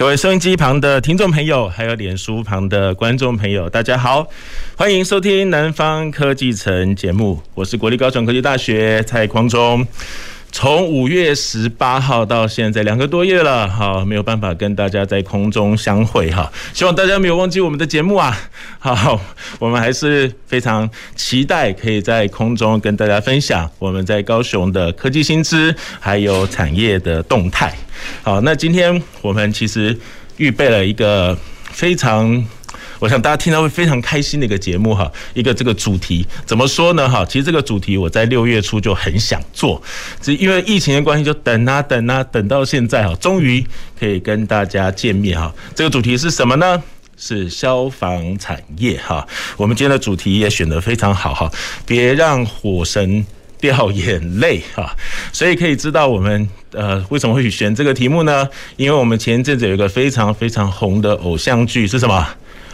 各位收音机旁的听众朋友，还有脸书旁的观众朋友，大家好，欢迎收听《南方科技城》节目，我是国立高雄科技大学蔡匡忠。从五月十八号到现在两个多月了，好，没有办法跟大家在空中相会哈，希望大家没有忘记我们的节目啊，好，我们还是非常期待可以在空中跟大家分享我们在高雄的科技新知，还有产业的动态。好，那今天我们其实预备了一个非常。我想大家听到会非常开心的一个节目哈，一个这个主题怎么说呢哈？其实这个主题我在六月初就很想做，只因为疫情的关系就等啊等啊等到现在哈，终于可以跟大家见面哈。这个主题是什么呢？是消防产业哈。我们今天的主题也选得非常好哈，别让火神掉眼泪哈。所以可以知道我们呃为什么会选这个题目呢？因为我们前一阵子有一个非常非常红的偶像剧是什么？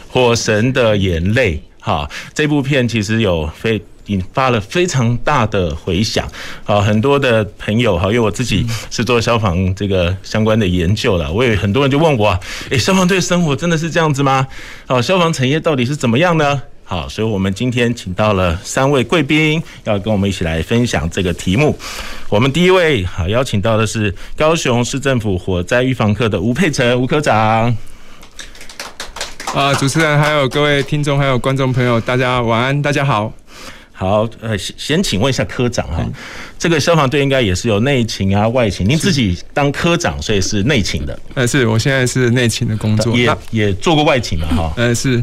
火神的眼泪，哈，这部片其实有非引发了非常大的回响，好，很多的朋友哈，因为我自己是做消防这个相关的研究的，我有很多人就问我，诶，消防队生活真的是这样子吗？好，消防产业到底是怎么样呢？好，所以我们今天请到了三位贵宾，要跟我们一起来分享这个题目。我们第一位好邀请到的是高雄市政府火灾预防科的吴佩诚吴科长。啊，主持人还有各位听众还有观众朋友，大家晚安，大家好。好，呃，先请问一下科长哈，这个消防队应该也是有内勤啊、外勤，您自己当科长，所以是内勤的。呃，是我现在是内勤的工作，也也做过外勤嘛，哈。呃，是。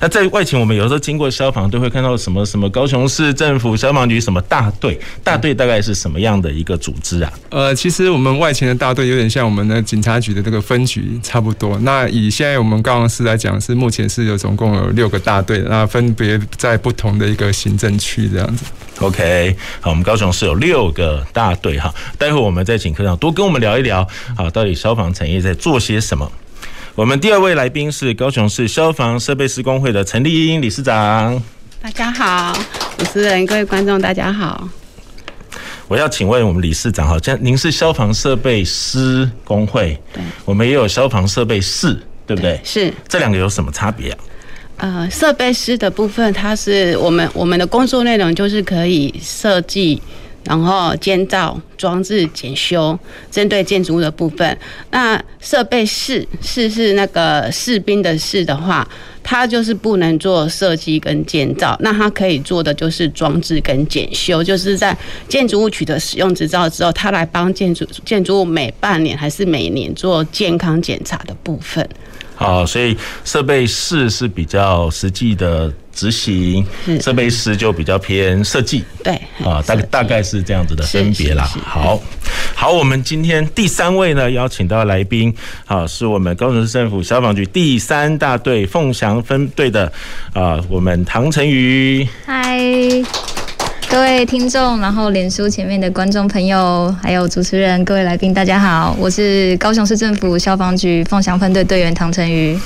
那在外勤，我们有时候经过消防队会看到什么什么高雄市政府消防局什么大队，大队大概是什么样的一个组织啊？呃，其实我们外勤的大队有点像我们的警察局的这个分局差不多。那以现在我们高雄市来讲，是目前是有总共有六个大队，那分别在不同的一个行政区这样子。OK，好，我们高雄市有六个大队哈，待会我们再请科长多跟我们聊一聊，好，到底消防产业在做些什么。我们第二位来宾是高雄市消防设备施工会的陈丽英理事长。大家好，主持人、各位观众，大家好。我要请问我们理事长好像您是消防设备师工会，对，我们也有消防设备室，对不对？是，这两个有什么差别啊？呃，设备师的部分，它是我们我们的工作内容就是可以设计。然后建造、装置、检修，针对建筑物的部分。那设备室室是那个士兵的士的话，他就是不能做设计跟建造，那他可以做的就是装置跟检修，就是在建筑物取得使用执照之后，他来帮建筑建筑物每半年还是每年做健康检查的部分。好，所以设备室是比较实际的执行，设备师就比较偏设计。对，啊，大概大概是这样子的分别啦。好，好，我们今天第三位呢，邀请到来宾，啊，是我们高雄市政府消防局第三大队凤翔分队的啊，我们唐成瑜。嗨。各位听众，然后脸书前面的观众朋友，还有主持人，各位来宾，大家好，我是高雄市政府消防局凤翔分队队员唐成瑜。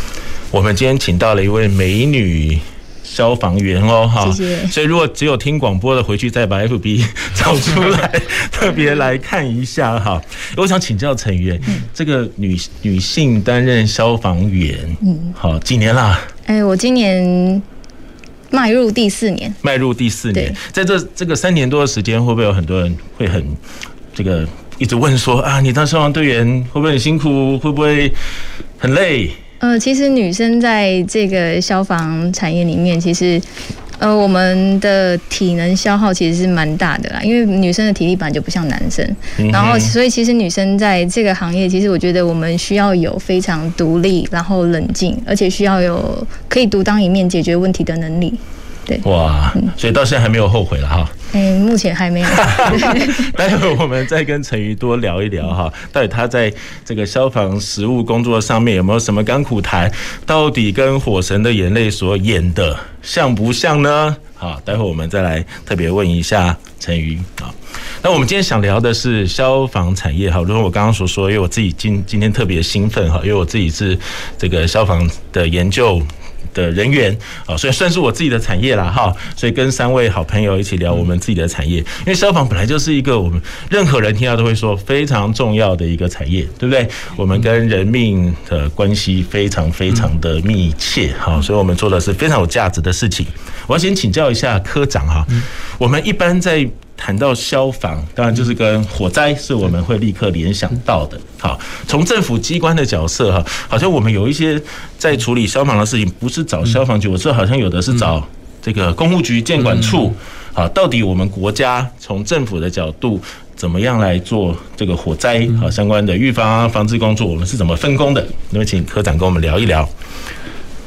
我们今天请到了一位美女消防员哦，哈，谢谢。所以如果只有听广播的，回去再把 FB 找出来，特别来看一下哈。我想请教成瑜，这个女女性担任消防员，嗯，好，几年啦？哎，我今年。迈入第四年，迈入第四年，在这这个三年多的时间，会不会有很多人会很这个一直问说啊，你当消防队员会不会很辛苦，会不会很累？呃，其实女生在这个消防产业里面，其实。呃，我们的体能消耗其实是蛮大的啦，因为女生的体力本来就不像男生，然后所以其实女生在这个行业，其实我觉得我们需要有非常独立，然后冷静，而且需要有可以独当一面解决问题的能力。对，哇，所以到现在还没有后悔了哈。嗯，目前还没有。待会我们再跟陈瑜多聊一聊哈，到底他在这个消防实务工作上面有没有什么甘苦谈？到底跟《火神的眼泪》所演的像不像呢？好，待会我们再来特别问一下陈瑜啊。那我们今天想聊的是消防产业哈，如同我刚刚所说，因为我自己今今天特别兴奋哈，因为我自己是这个消防的研究的人员啊，所以算是我自己的产业啦哈，所以跟三位好朋友一起聊我们自己的产业，因为消防本来就是一个我们任何人听到都会说非常重要的一个产业，对不对？我们跟人命的关系非常非常的密切哈，所以我们做的是非常有价值的事情。我要先请教一下科长哈，我们一般在谈到消防，当然就是跟火灾是我们会立刻联想到的。好，从政府机关的角色哈，好像我们有一些在处理消防的事情，不是找消防局，我知道好像有的是找这个公务局建管处。好，到底我们国家从政府的角度怎么样来做这个火灾好相关的预防防治工作？我们是怎么分工的？那么，请科长跟我们聊一聊。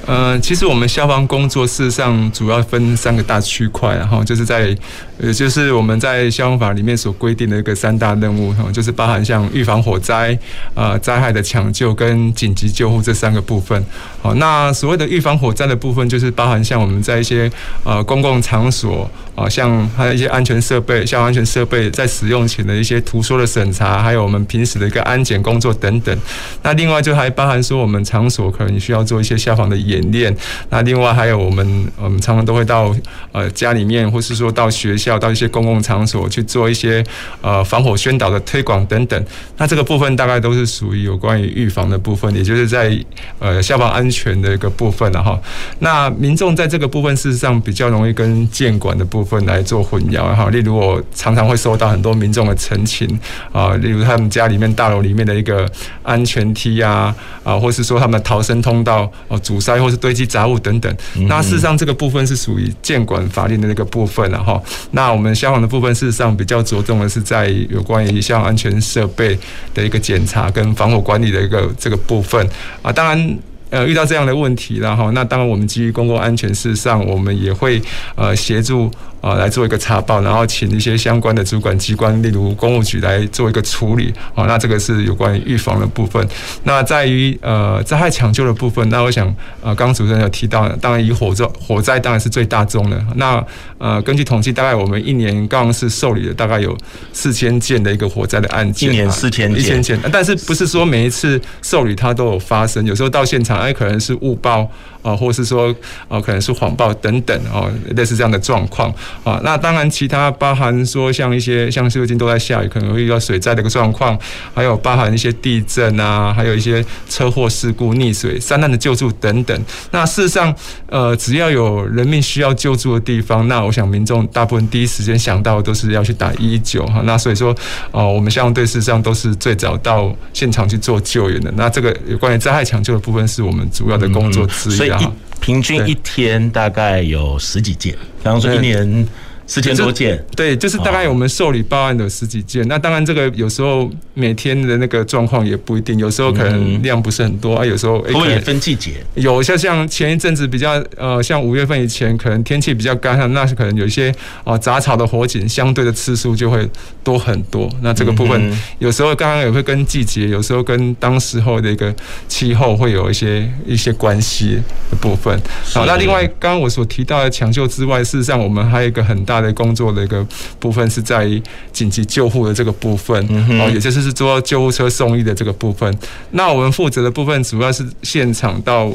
呃，其实我们消防工作事实上主要分三个大区块，然后就是在，呃，就是我们在消防法里面所规定的一个三大任务，哈，就是包含像预防火灾、呃，灾害的抢救跟紧急救护这三个部分。好，那所谓的预防火灾的部分，就是包含像我们在一些呃公共场所啊，像还有一些安全设备、消防安全设备在使用前的一些图说的审查，还有我们平时的一个安检工作等等。那另外就还包含说我们场所可能需要做一些消防的。演练，那另外还有我们，我们常常都会到呃家里面，或是说到学校，到一些公共场所去做一些呃防火宣导的推广等等。那这个部分大概都是属于有关于预防的部分，也就是在呃消防安全的一个部分了哈。那民众在这个部分事实上比较容易跟监管的部分来做混淆哈。例如我常常会收到很多民众的陈情啊，例如他们家里面大楼里面的一个安全梯啊啊，或是说他们的逃生通道哦阻塞。或是堆积杂物等等，那事实上这个部分是属于监管法令的那个部分了哈。那那我们消防的部分事实上比较着重的是在有关于消防安全设备的一个检查跟防火管理的一个这个部分啊。当然，呃，遇到这样的问题然后，那当然我们基于公共安全，事实上我们也会呃协助。啊，来做一个查报，然后请一些相关的主管机关，例如公务局来做一个处理。啊，那这个是有关于预防的部分。那在于呃灾害抢救的部分，那我想呃刚刚主持人有提到，当然以火灾火灾当然是最大宗的。那呃根据统计，大概我们一年刚刚是受理了大概有四千件的一个火灾的案件，一年四千，一千件。但是不是说每一次受理它都有发生？有时候到现场，哎，可能是误报。啊，或是说，啊，可能是谎报等等，哦，类似这样的状况，啊，那当然，其他包含说，像一些像最近都在下雨，可能会遇到水灾的一个状况，还有包含一些地震啊，还有一些车祸事故、溺水、山难的救助等等。那事实上，呃，只要有人命需要救助的地方，那我想民众大部分第一时间想到都是要去打一一九哈。那所以说，哦，我们消防队事实上都是最早到现场去做救援的。那这个有关于灾害抢救的部分，是我们主要的工作之一。一平均一天大概有十几件，比方说一年。四千多件，对，就是大概我们受理报案的十几件。那当然，这个有时候每天的那个状况也不一定，有时候可能量不是很多啊。有时候会也分季节，有像像前一阵子比较呃，像五月份以前，可能天气比较干旱，那是可能有一些啊杂草的火警，相对的次数就会多很多。那这个部分有时候刚刚也会跟季节，有时候跟当时候的一个气候会有一些一些关系的部分。好，那另外刚刚我所提到的抢救之外，事实上我们还有一个很大的。工作的一个部分是在于紧急救护的这个部分，哦，也就是是做救护车送医的这个部分。那我们负责的部分主要是现场到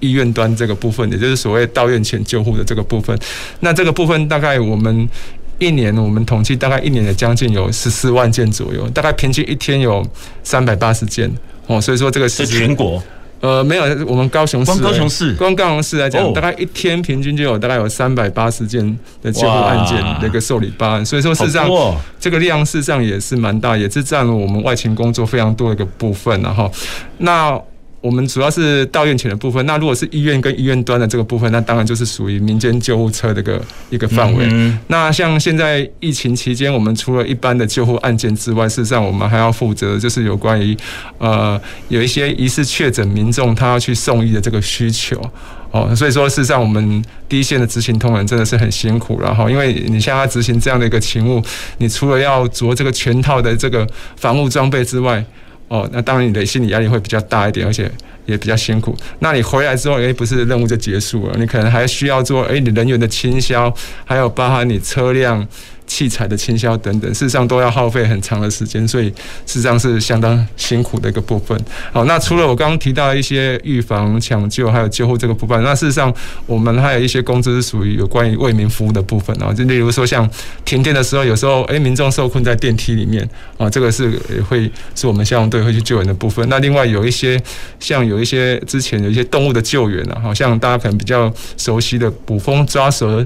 医院端这个部分，也就是所谓到院前救护的这个部分。那这个部分大概我们一年，我们统计大概一年的将近有十四万件左右，大概平均一天有三百八十件哦。所以说这个是全国。呃，没有，我们高雄市，光高雄市，光高雄市来讲，大概一天平均就有大概有三百八十件的救护案件的一个受理办案，所以说事实上这个量事实上也是蛮大，也是占了我们外勤工作非常多的一个部分，然后那。我们主要是到院前的部分，那如果是医院跟医院端的这个部分，那当然就是属于民间救护车的一个一个范围。嗯。那像现在疫情期间，我们除了一般的救护案件之外，事实上我们还要负责就是有关于呃有一些疑似确诊民众他要去送医的这个需求。哦，所以说事实上我们第一线的执行同仁真的是很辛苦了哈，因为你像他执行这样的一个勤务，你除了要着这个全套的这个防护装备之外，哦，那当然你的心理压力会比较大一点，而且也比较辛苦。那你回来之后，诶，不是任务就结束了，你可能还需要做诶，你人员的清消，还有包含你车辆。器材的清消等等，事实上都要耗费很长的时间，所以事实上是相当辛苦的一个部分。好，那除了我刚刚提到一些预防、抢救还有救护这个部分，那事实上我们还有一些工资是属于有关于为民服务的部分啊，就例如说像停电的时候，有时候诶，民众受困在电梯里面啊，这个是也会是我们消防队会去救援的部分。那另外有一些像有一些之前有一些动物的救援啊，好像大家可能比较熟悉的捕蜂抓蛇。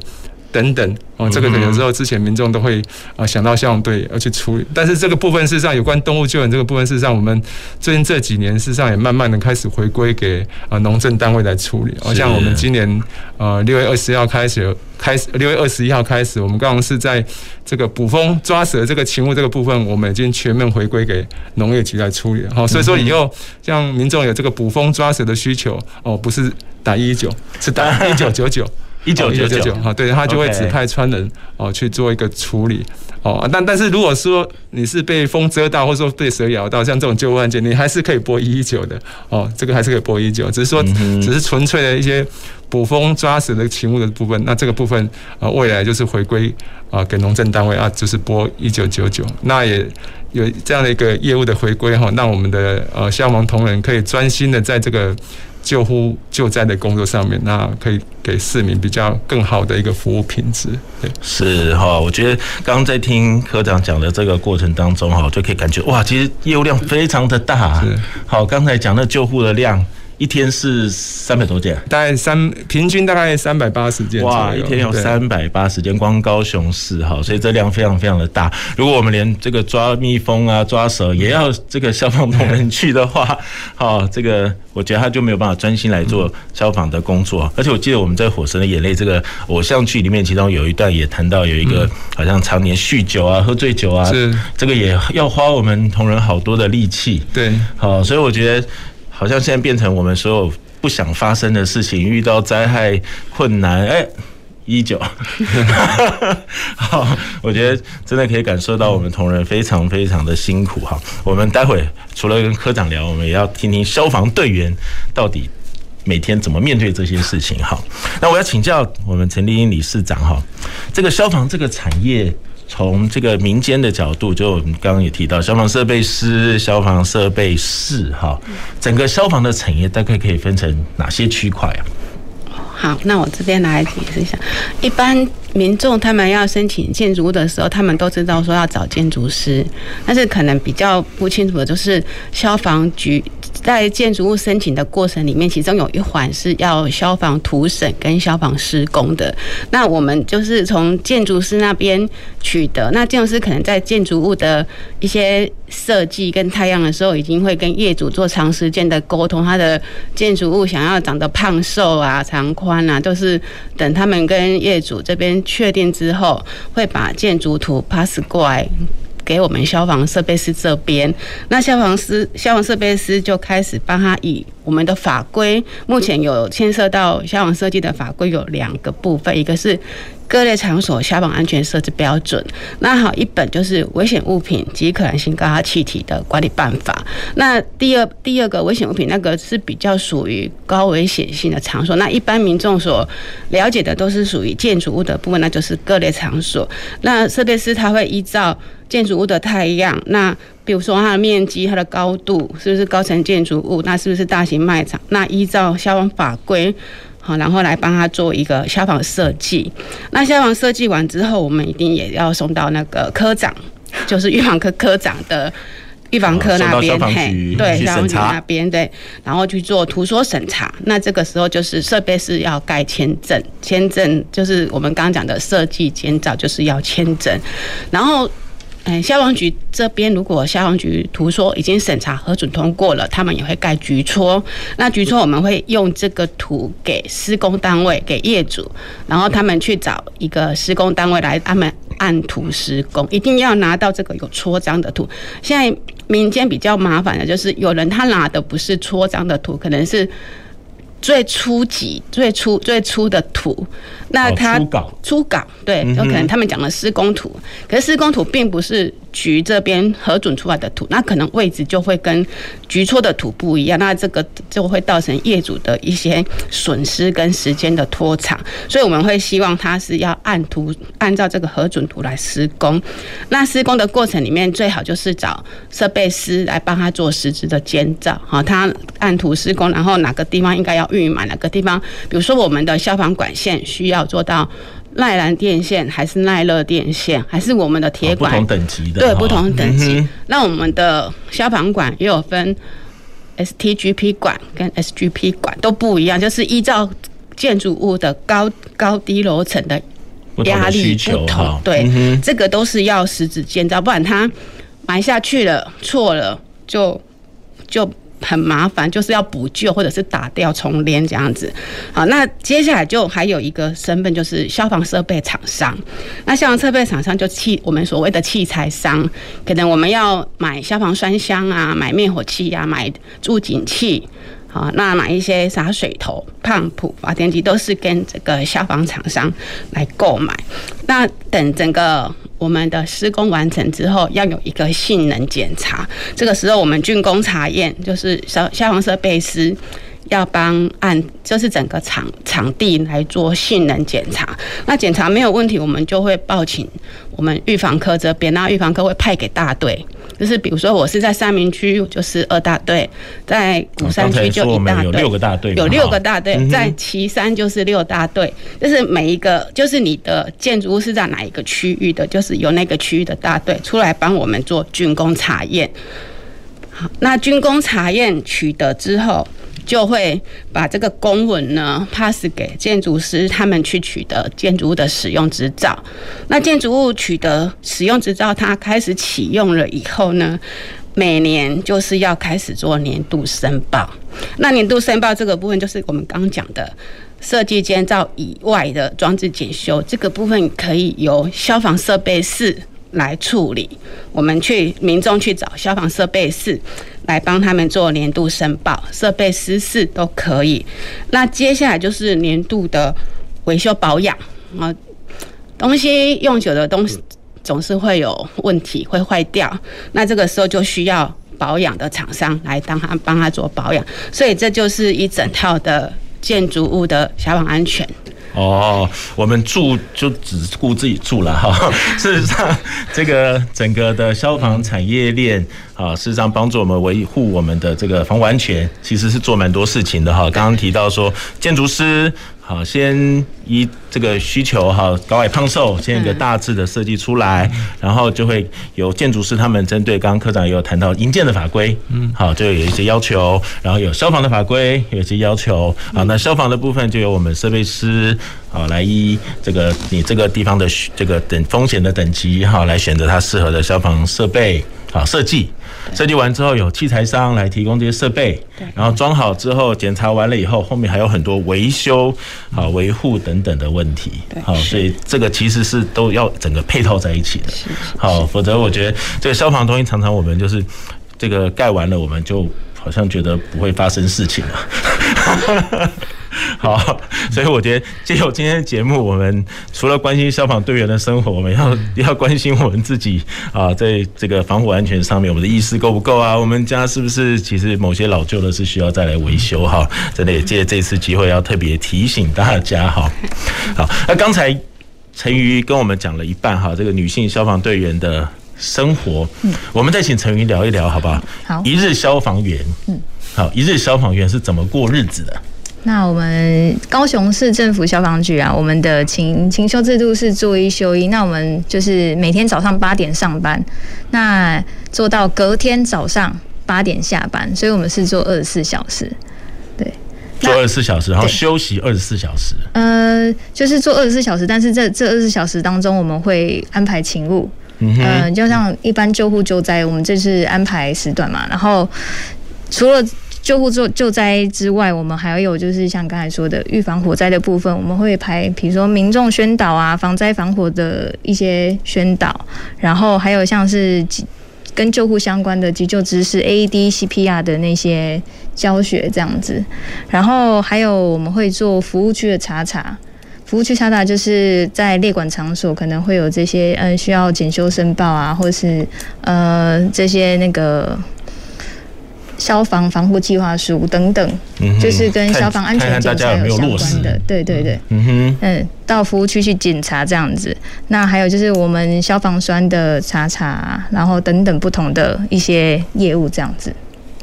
等等哦，这个有时候之前民众都会啊想到消防队要去处理，但是这个部分事实上有关动物救援这个部分，事实上我们最近这几年事实上也慢慢的开始回归给啊农政单位来处理。好像我们今年呃六月二十一号开始开始六月二十一号开始，我们刚刚是在这个捕风抓蛇这个勤务这个部分，我们已经全面回归给农业局来处理。好，所以说以后像民众有这个捕风抓蛇的需求哦，不是打一一九，是打一九九九。一九九九哈，对，他就会指派川人哦去做一个处理哦。但但是如果说你是被风遮到，或者说被蛇咬到，像这种救护案件，你还是可以拨一一九的哦。这个还是可以拨一一九，只是说只是纯粹的一些捕风抓蛇的勤务的部分。那这个部分啊，未来就是回归啊给农政单位啊，就是拨一九九九。那也有这样的一个业务的回归哈，让我们的呃消防同仁可以专心的在这个。救护救灾的工作上面，那可以给市民比较更好的一个服务品质。对，是哈，我觉得刚刚在听科长讲的这个过程当中哈，就可以感觉哇，其实业务量非常的大。是，好，刚才讲的救护的量。一天是三百多件，大概三平均大概三百八十件。哇，一天有三百八十件，光高雄市哈，所以这量非常非常的大。如果我们连这个抓蜜蜂啊、抓蛇也要这个消防同仁去的话，好，这个我觉得他就没有办法专心来做消防的工作。而且我记得我们在《火神的眼泪》这个偶像剧里面，其中有一段也谈到有一个好像常年酗酒啊、喝醉酒啊，是这个也要花我们同仁好多的力气。对，好，所以我觉得。好像现在变成我们所有不想发生的事情，遇到灾害困难，哎，一九，好，我觉得真的可以感受到我们同仁非常非常的辛苦哈。我们待会除了跟科长聊，我们也要听听消防队员到底每天怎么面对这些事情。哈，那我要请教我们陈丽英理事长哈，这个消防这个产业。从这个民间的角度，就我们刚刚也提到消防设备师、消防设备室，哈，整个消防的产业大概可以分成哪些区块啊？好，那我这边来解释一下。一般民众他们要申请建筑物的时候，他们都知道说要找建筑师，但是可能比较不清楚的就是消防局。在建筑物申请的过程里面，其中有一环是要消防图审跟消防施工的。那我们就是从建筑师那边取得。那建筑师可能在建筑物的一些设计跟太阳的时候，已经会跟业主做长时间的沟通。他的建筑物想要长得胖瘦啊、长宽啊，都是等他们跟业主这边确定之后，会把建筑图 pass 过来。给我们消防设备师这边，那消防师、消防设备师就开始帮他以我们的法规，目前有牵涉到消防设计的法规有两个部分，一个是各类场所消防安全设置标准，那好，一本就是危险物品及可燃性高压气体的管理办法。那第二第二个危险物品，那个是比较属于高危险性的场所，那一般民众所了解的都是属于建筑物的部分，那就是各类场所。那设备师他会依照。建筑物的太样，那比如说它的面积、它的高度，是不是高层建筑物？那是不是大型卖场？那依照消防法规，好，然后来帮他做一个消防设计。那消防设计完之后，我们一定也要送到那个科长，就是预防科科长的预防科那边，嘿，对，消防局那边对，然后去做图说审查。那这个时候就是设备是要盖签证，签证就是我们刚刚讲的设计建造，就是要签证，然后。嗯，消防局这边如果消防局图说已经审查核准通过了，他们也会盖局戳。那局戳我们会用这个图给施工单位、给业主，然后他们去找一个施工单位来，他们按图施工，一定要拿到这个有戳章的图。现在民间比较麻烦的就是有人他拿的不是戳章的图，可能是。最初级、最初、最初的图。那它初稿，初稿对，有可能他们讲的施工图，可是施工图并不是局这边核准出来的图，那可能位置就会跟局促的图不一样，那这个就会造成业主的一些损失跟时间的拖长，所以我们会希望他是要按图按照这个核准图来施工。那施工的过程里面，最好就是找设备师来帮他做实质的监造，哈，他按图施工，然后哪个地方应该要预埋，哪个地方，比如说我们的消防管线需要做到耐燃电线，还是耐热电线，还是我们的铁管，不同等级的，对，不同等级。嗯、那我们的消防管也有分 STGP 管跟 SGP 管都不一样，就是依照建筑物的高高低楼层的压力不同，不同对，嗯、这个都是要实质建造，不然它埋下去了错了就就。很麻烦，就是要补救或者是打掉重连这样子。好，那接下来就还有一个身份，就是消防设备厂商。那消防设备厂商就器我们所谓的器材商，可能我们要买消防栓箱啊，买灭火器啊，买注警器。好，那买一些洒水头、胖普、发电机，都是跟这个消防厂商来购买。那等整个。我们的施工完成之后，要有一个性能检查。这个时候，我们竣工查验就是消消防设备师要帮按，就是整个场场地来做性能检查。那检查没有问题，我们就会报请我们预防科这边，那预防科会派给大队。就是比如说，我是在三明区，就是二大队；在鼓山区就一大队。有六个大队，有六个大队。在旗山就是六大队。就是每一个，就是你的建筑物是在哪一个区域的，就是由那个区域的大队出来帮我们做竣工查验。好，那竣工查验取得之后。就会把这个公文呢 pass 给建筑师，他们去取得建筑物的使用执照。那建筑物取得使用执照，它开始启用了以后呢，每年就是要开始做年度申报。那年度申报这个部分，就是我们刚刚讲的设计建造以外的装置检修，这个部分可以由消防设备室来处理。我们去民众去找消防设备室。来帮他们做年度申报，设备失事都可以。那接下来就是年度的维修保养啊，东西用久的东西总是会有问题，会坏掉。那这个时候就需要保养的厂商来当他帮他做保养。所以这就是一整套的建筑物的消防安全。哦，我们住就只顾自己住了哈。事实上，这个整个的消防产业链啊，事实上帮助我们维护我们的这个防护安全，其实是做蛮多事情的哈。刚刚提到说，建筑师。好，先依这个需求哈，高矮胖瘦，先一个大致的设计出来，然后就会有建筑师他们针对刚刚科长也有谈到营建的法规，嗯，好，就有一些要求，然后有消防的法规有一些要求，好，那消防的部分就由我们设备师好来依这个你这个地方的这个等风险的等级哈来选择它适合的消防设备好设计。设计完之后，有器材商来提供这些设备，然后装好之后，检查完了以后，后面还有很多维修、好维护等等的问题，好，所以这个其实是都要整个配套在一起的，好，否则我觉得这个消防东西常常我们就是这个盖完了，我们就好像觉得不会发生事情了。好，所以我觉得借由今天的节目，我们除了关心消防队员的生活，我们要 要关心我们自己啊，在这个防火安全上面，我们的意识够不够啊？我们家是不是其实某些老旧的是需要再来维修？哈，真的也借这次机会要特别提醒大家哈。好，那刚才陈瑜跟我们讲了一半哈，这个女性消防队员的生活，嗯，我们再请陈瑜聊一聊好不好？好，一日消防员，嗯，好，一日消防员是怎么过日子的？那我们高雄市政府消防局啊，我们的勤勤休制度是做一休一。那我们就是每天早上八点上班，那做到隔天早上八点下班，所以我们是做二十四小时。对，做二十四小时，然后休息二十四小时。呃，就是做二十四小时，但是这这二十四小时当中，我们会安排勤务。嗯嗯，就像一般救护救灾，我们这是安排时段嘛。然后除了救护救救灾之外，我们还有就是像刚才说的预防火灾的部分，我们会排，比如说民众宣导啊，防灾防火的一些宣导，然后还有像是跟救护相关的急救知识，AED、CPR 的那些教学这样子。然后还有我们会做服务区的查查，服务区查查就是在列管场所可能会有这些嗯需要检修申报啊，或是呃这些那个。消防防护计划书等等，嗯，就是跟消防安全检查有相关的，对对对，嗯哼，嗯，到服务区去检查这样子。那还有就是我们消防栓的查查，然后等等不同的一些业务这样子。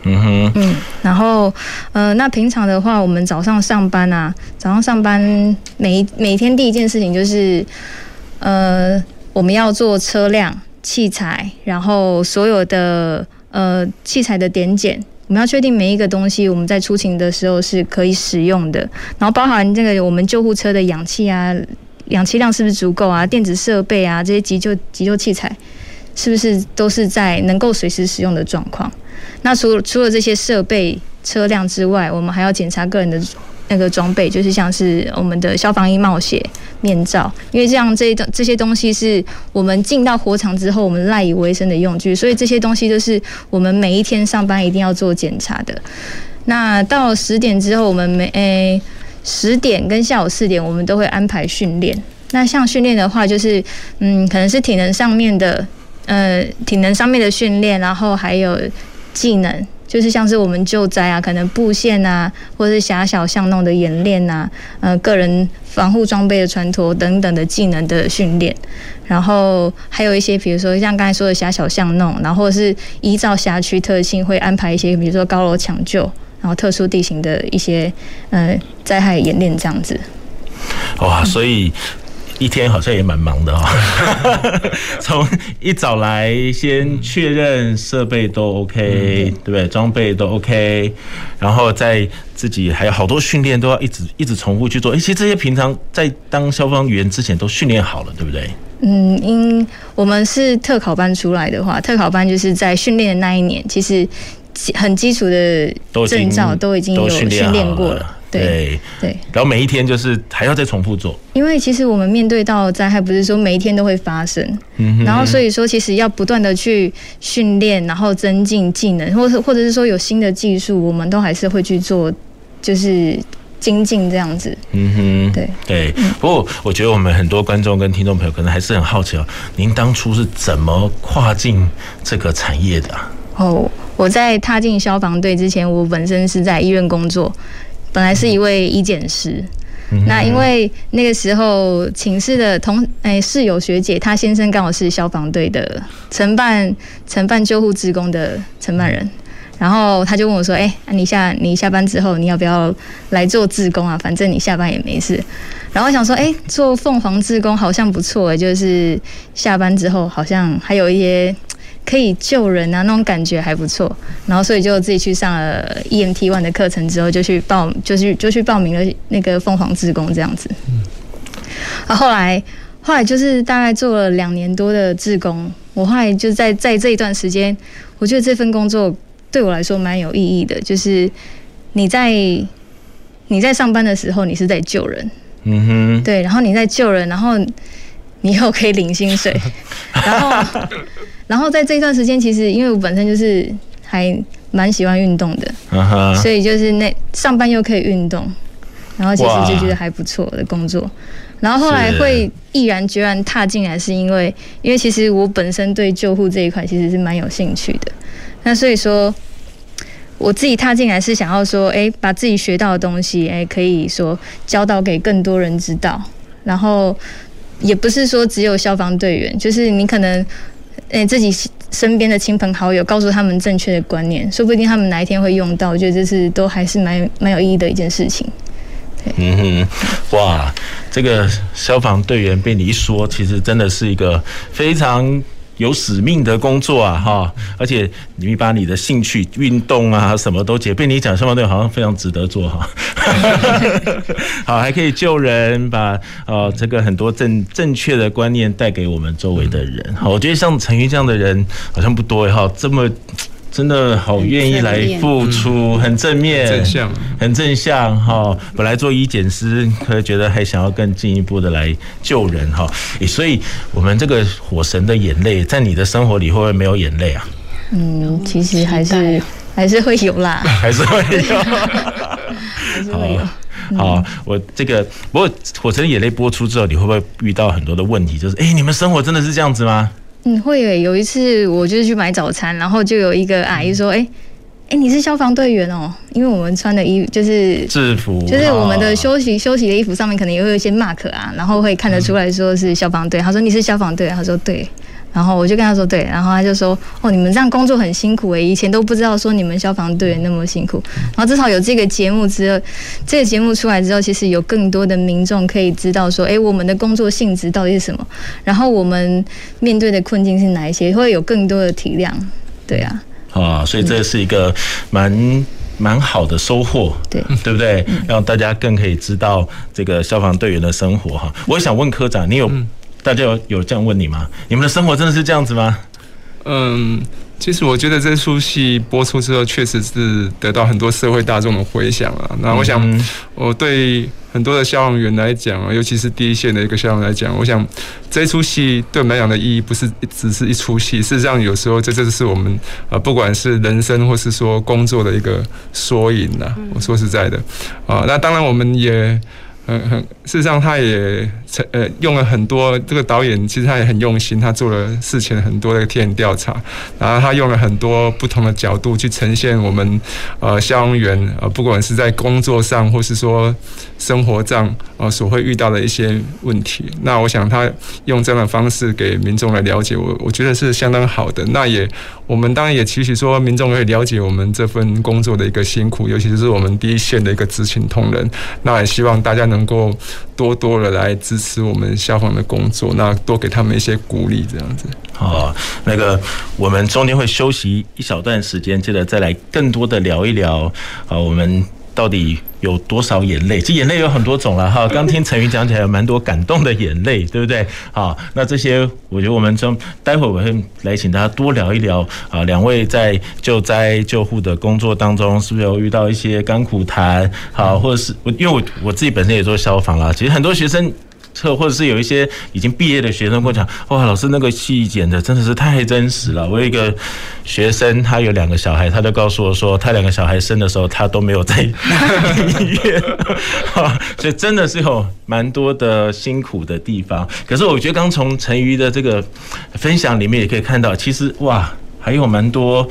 嗯哼，嗯，然后呃，那平常的话，我们早上上班啊，早上上班每每天第一件事情就是，呃，我们要做车辆器材，然后所有的。呃，器材的点检，我们要确定每一个东西我们在出勤的时候是可以使用的，然后包含这个我们救护车的氧气啊，氧气量是不是足够啊？电子设备啊，这些急救急救器材是不是都是在能够随时使用的状况？那除除了这些设备车辆之外，我们还要检查个人的。那个装备就是像是我们的消防衣、帽鞋、面罩，因为这样这东这些东西是我们进到火场之后我们赖以为生的用具，所以这些东西都是我们每一天上班一定要做检查的。那到十点之后，我们每诶十点跟下午四点，我们都会安排训练。那像训练的话，就是嗯，可能是体能上面的，呃，体能上面的训练，然后还有技能。就是像是我们救灾啊，可能布线啊，或者是狭小巷弄的演练啊，呃，个人防护装备的穿脱等等的技能的训练，然后还有一些，比如说像刚才说的狭小巷弄，然后是依照辖区特性会安排一些，比如说高楼抢救，然后特殊地形的一些呃灾害演练这样子。哇，所以。一天好像也蛮忙的哦，从一早来先确认设备都 OK，对不对？装备都 OK，然后再自己还有好多训练都要一直一直重复去做。其实这些平常在当消防员之前都训练好了，对不对？嗯，因我们是特考班出来的话，特考班就是在训练的那一年，其实很基础的证照都已经有训练过了。对对，然后每一天就是还要再重复做，因为其实我们面对到灾害，不是说每一天都会发生，嗯，然后所以说其实要不断的去训练，然后增进技能，或者或者是说有新的技术，我们都还是会去做，就是精进这样子。嗯哼，对对。不过我觉得我们很多观众跟听众朋友可能还是很好奇哦，您当初是怎么跨进这个产业的啊？哦，我在踏进消防队之前，我本身是在医院工作。本来是一位医检师，那因为那个时候寝室的同哎室友学姐，她先生刚好是消防队的承办承办救护职工的承办人，然后他就问我说：“哎，你下你下班之后你要不要来做志工啊？反正你下班也没事。”然后我想说：“哎，做凤凰志工好像不错，就是下班之后好像还有一些。”可以救人啊，那种感觉还不错。然后所以就自己去上了 EMT One 的课程之后，就去报，就去就去报名了那个凤凰志工这样子。啊，后来后来就是大概做了两年多的志工，我后来就在在这一段时间，我觉得这份工作对我来说蛮有意义的，就是你在你在上班的时候，你是在救人，嗯哼，对，然后你在救人，然后你又可以领薪水，然后。然后在这一段时间，其实因为我本身就是还蛮喜欢运动的，uh-huh. 所以就是那上班又可以运动，然后其实就觉得还不错的工作。然后后来会毅然决然踏进来，是因为因为其实我本身对救护这一块其实是蛮有兴趣的。那所以说，我自己踏进来是想要说，哎，把自己学到的东西，哎，可以说教导给更多人知道。然后也不是说只有消防队员，就是你可能。诶，自己身边的亲朋好友告诉他们正确的观念，说不定他们哪一天会用到。我觉得这是都还是蛮蛮有意义的一件事情。嗯哼，哇，这个消防队员被你一说，其实真的是一个非常。有使命的工作啊，哈！而且你把你的兴趣、运动啊，什么都解。被你讲消防队好像非常值得做哈。好，还可以救人，把呃这个很多正正确的观念带给我们周围的人。好，我觉得像陈云这样的人好像不多哈，这么。真的好愿意来付出，很正面，正向，很正向哈。本来做医检师，可能觉得还想要更进一步的来救人哈。所以，我们这个火神的眼泪，在你的生活里会不会没有眼泪啊？嗯，其实还是还是会有啦，还是会有，还是会有。好，我这个不过《火神眼泪》播出之后，你会不会遇到很多的问题？就是，哎、欸，你们生活真的是这样子吗？嗯，会耶。有一次，我就是去买早餐，然后就有一个阿姨说，哎、欸。哎，你是消防队员哦？因为我们穿的衣服就是制服，就是我们的休息休息的衣服上面可能也会有一些 mark 啊，然后会看得出来说是消防队。他说，你是消防队，他说对，然后我就跟他说对，然后他就说哦，你们这样工作很辛苦诶，以前都不知道说你们消防队员那么辛苦。然后至少有这个节目之后，这个节目出来之后，其实有更多的民众可以知道说，哎，我们的工作性质到底是什么，然后我们面对的困境是哪一些，会有更多的体谅，对啊。啊，所以这是一个蛮蛮好的收获，对对不对？让大家更可以知道这个消防队员的生活哈。我想问科长，你有大家有有这样问你吗？你们的生活真的是这样子吗？嗯。其实我觉得这出戏播出之后，确实是得到很多社会大众的回响啊。那我想，我对很多的消防员来讲，尤其是第一线的一个消防员来讲，我想这出戏对我们来讲的意义，不是只是一出戏。事实上，有时候这这是我们啊，不管是人生或是说工作的一个缩影呐。我说实在的啊，那当然我们也。很很，事实上，他也呃用了很多这个导演，其实他也很用心，他做了事前很多的田野调查，然后他用了很多不同的角度去呈现我们呃消防员呃不管是在工作上或是说生活上呃所会遇到的一些问题。那我想他用这样的方式给民众来了解我，我觉得是相当好的。那也我们当然也期许说民众可以了解我们这份工作的一个辛苦，尤其是我们第一线的一个执勤同仁。那也希望大家。能够多多的来支持我们消防的工作，那多给他们一些鼓励，这样子。好，那个我们中间会休息一小段时间，接着再来更多的聊一聊啊，我们。到底有多少眼泪？其实眼泪有很多种了哈。刚听陈云讲起来，有蛮多感动的眼泪，对不对？好，那这些我觉得我们就待会儿我会来请大家多聊一聊啊。两位在救灾救护的工作当中，是不是有遇到一些甘苦谈？好，或者是我因为我我自己本身也做消防啦，其实很多学生。或或者是有一些已经毕业的学生跟我讲，哇，老师那个戏剪的真的是太真实了。我有一个学生，他有两个小孩，他就告诉我说，他两个小孩生的时候，他都没有在 医院，所以真的是有蛮多的辛苦的地方。可是我觉得刚从陈瑜的这个分享里面也可以看到，其实哇，还有蛮多。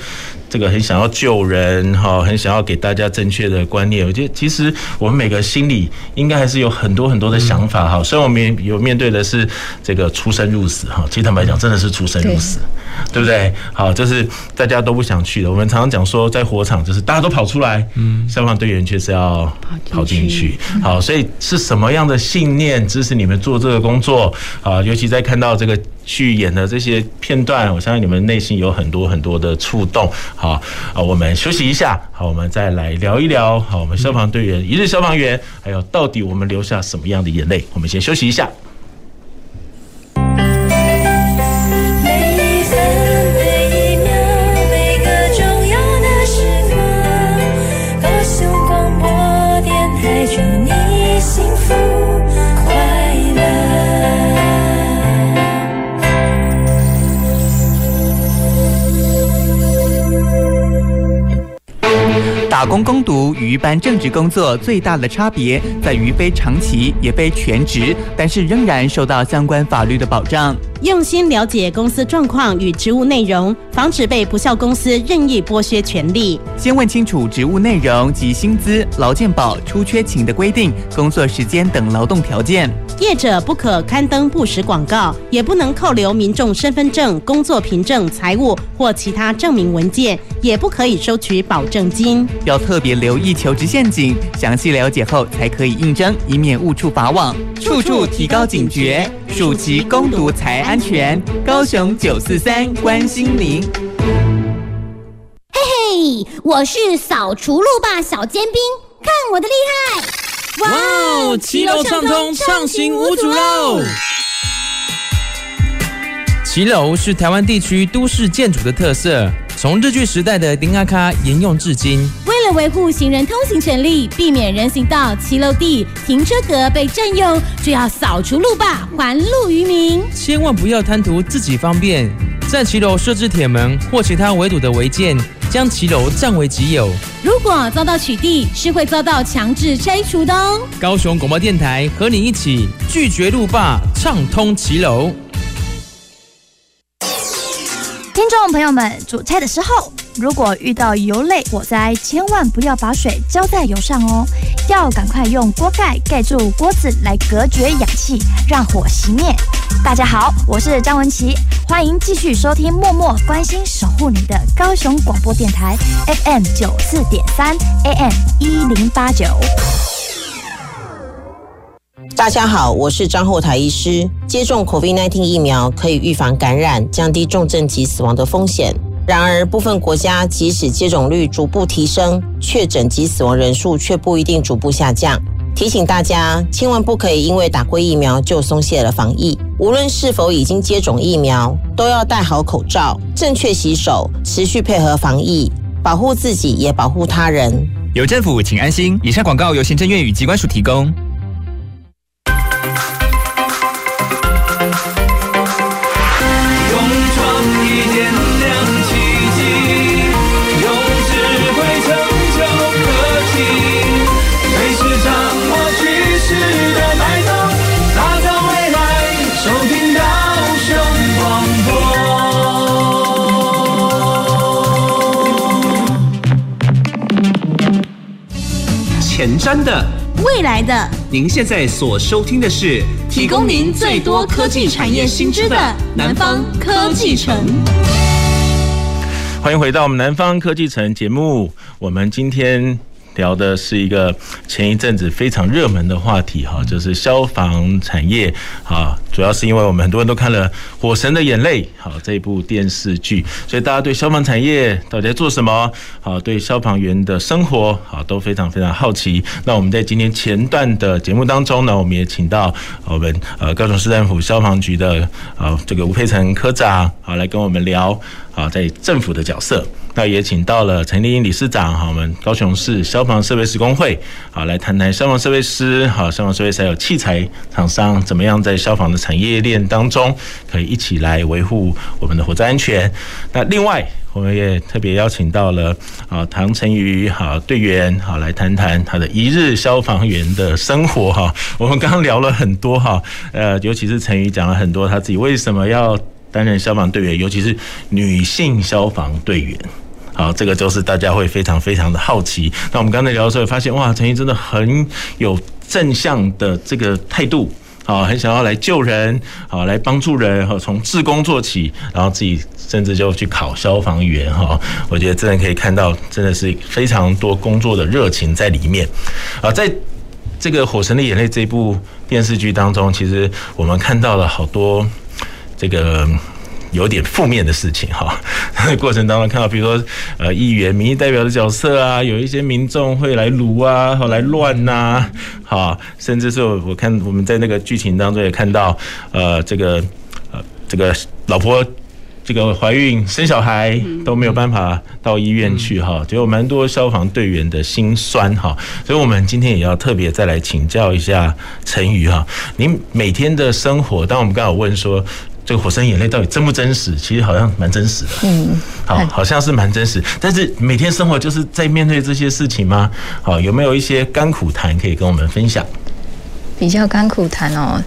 这个很想要救人哈，很想要给大家正确的观念。我觉得其实我们每个心里应该还是有很多很多的想法哈。虽然我们有面对的是这个出生入死哈，其实坦白讲真的是出生入死，对不对？好，就是大家都不想去的。我们常常讲说，在火场就是大家都跑出来，嗯，消防队员却是要跑进去。好，所以是什么样的信念支持你们做这个工作啊？尤其在看到这个去演的这些片段，我相信你们内心有很多很多的触动。好啊，我们休息一下。好，我们再来聊一聊。好，我们消防队员，一日消防员，还有到底我们流下什么样的眼泪？我们先休息一下。打工攻读与一般正职工作最大的差别在于非长期也非全职，但是仍然受到相关法律的保障。用心了解公司状况与职务内容，防止被不肖公司任意剥削权利。先问清楚职务内容及薪资、劳健保、出缺勤的规定、工作时间等劳动条件。业者不可刊登不实广告，也不能扣留民众身份证、工作凭证、财务或其他证明文件，也不可以收取保证金。要特别留意求职陷阱，详细了解后才可以应征，以免误触法网。处处提高警觉，暑期攻读才安全。高雄九四三关心您。嘿嘿，我是扫除路霸小尖兵，看我的厉害！哇哦，骑楼畅通，畅行无阻喽！骑楼是台湾地区都市建筑的特色。从日据时代的丁阿卡沿用至今。为了维护行人通行权利，避免人行道、骑楼地、停车格被占用，就要扫除路霸，还路于民。千万不要贪图自己方便，在骑楼设置铁门或其他围堵的违建，将骑楼占为己有。如果遭到取缔，是会遭到强制拆除的哦。高雄广播电台和你一起拒绝路霸，畅通骑楼。听众朋友们，煮菜的时候，如果遇到油类火灾，千万不要把水浇在油上哦，要赶快用锅盖盖住锅子来隔绝氧气，让火熄灭。大家好，我是张文琪，欢迎继续收听默默关心守护你的高雄广播电台 FM 九四点三 AM 一零八九。大家好，我是张后台医师。接种 COVID-19 疫苗可以预防感染，降低重症及死亡的风险。然而，部分国家即使接种率逐步提升，确诊及死亡人数却不一定逐步下降。提醒大家，千万不可以因为打过疫苗就松懈了防疫。无论是否已经接种疫苗，都要戴好口罩，正确洗手，持续配合防疫，保护自己也保护他人。有政府，请安心。以上广告由行政院与机关署提供。前瞻的，未来的，您现在所收听的是提供您最多科技产业新知的南方科技城。欢迎回到我们南方科技城节目，我们今天。聊的是一个前一阵子非常热门的话题哈，就是消防产业啊，主要是因为我们很多人都看了《火神的眼泪》好这部电视剧，所以大家对消防产业到底在做什么好，对消防员的生活好都非常非常好奇。那我们在今天前段的节目当中呢，我们也请到我们呃高雄市政府消防局的呃这个吴佩岑科长好来跟我们聊啊在政府的角色。那也请到了陈丽英理事长哈，我们高雄市消防设备师工会好来谈谈消防设备师好，消防设备还有器材厂商怎么样在消防的产业链当中可以一起来维护我们的火灾安全。那另外我们也特别邀请到了啊唐成瑜好队员好来谈谈他的一日消防员的生活哈。我们刚刚聊了很多哈，呃，尤其是成瑜讲了很多他自己为什么要担任消防队员，尤其是女性消防队员。好，这个就是大家会非常非常的好奇。那我们刚才聊的时候，发现哇，成瑜真的很有正向的这个态度，好，很想要来救人，好，来帮助人，哈，从自工做起，然后自己甚至就去考消防员，哈，我觉得真的可以看到，真的是非常多工作的热情在里面。啊，在这个《火神的眼泪》这部电视剧当中，其实我们看到了好多这个。有点负面的事情哈，过程当中看到，比如说呃，议员、民意代表的角色啊，有一些民众会来撸啊，好来乱呐，好，甚至是我看我们在那个剧情当中也看到，呃，这个呃，这个老婆这个怀孕生小孩都没有办法到医院去哈，就有蛮多消防队员的心酸哈，所以我们今天也要特别再来请教一下陈宇哈，您每天的生活，当我们刚好问说。这个火山眼泪到底真不真实？其实好像蛮真实的，嗯，好，好像是蛮真实。但是每天生活就是在面对这些事情吗？好，有没有一些甘苦谈可以跟我们分享？比较甘苦谈哦，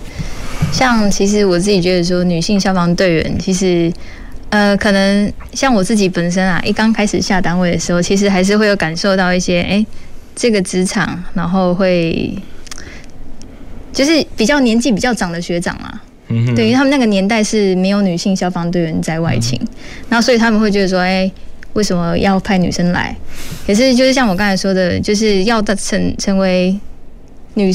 像其实我自己觉得说，女性消防队员其实，呃，可能像我自己本身啊，一刚开始下单位的时候，其实还是会有感受到一些，哎，这个职场，然后会就是比较年纪比较长的学长啊。嗯，对于他们那个年代是没有女性消防队员在外勤，嗯，然后所以他们会觉得说，哎，为什么要派女生来？可是就是像我刚才说的，就是要成成为女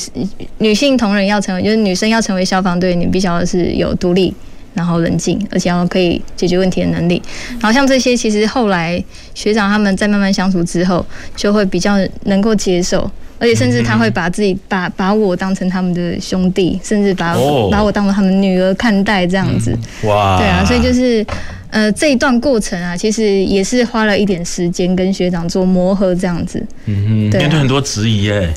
女性同仁要成为，就是女生要成为消防队员，你必须要是有独立，然后冷静，而且要可以解决问题的能力。然后像这些，其实后来学长他们在慢慢相处之后，就会比较能够接受。而且甚至他会把自己把把我当成他们的兄弟，甚至把把我当做他们女儿看待这样子。哇，对啊，所以就是呃这一段过程啊，其实也是花了一点时间跟学长做磨合这样子。嗯哼，面对很多质疑耶。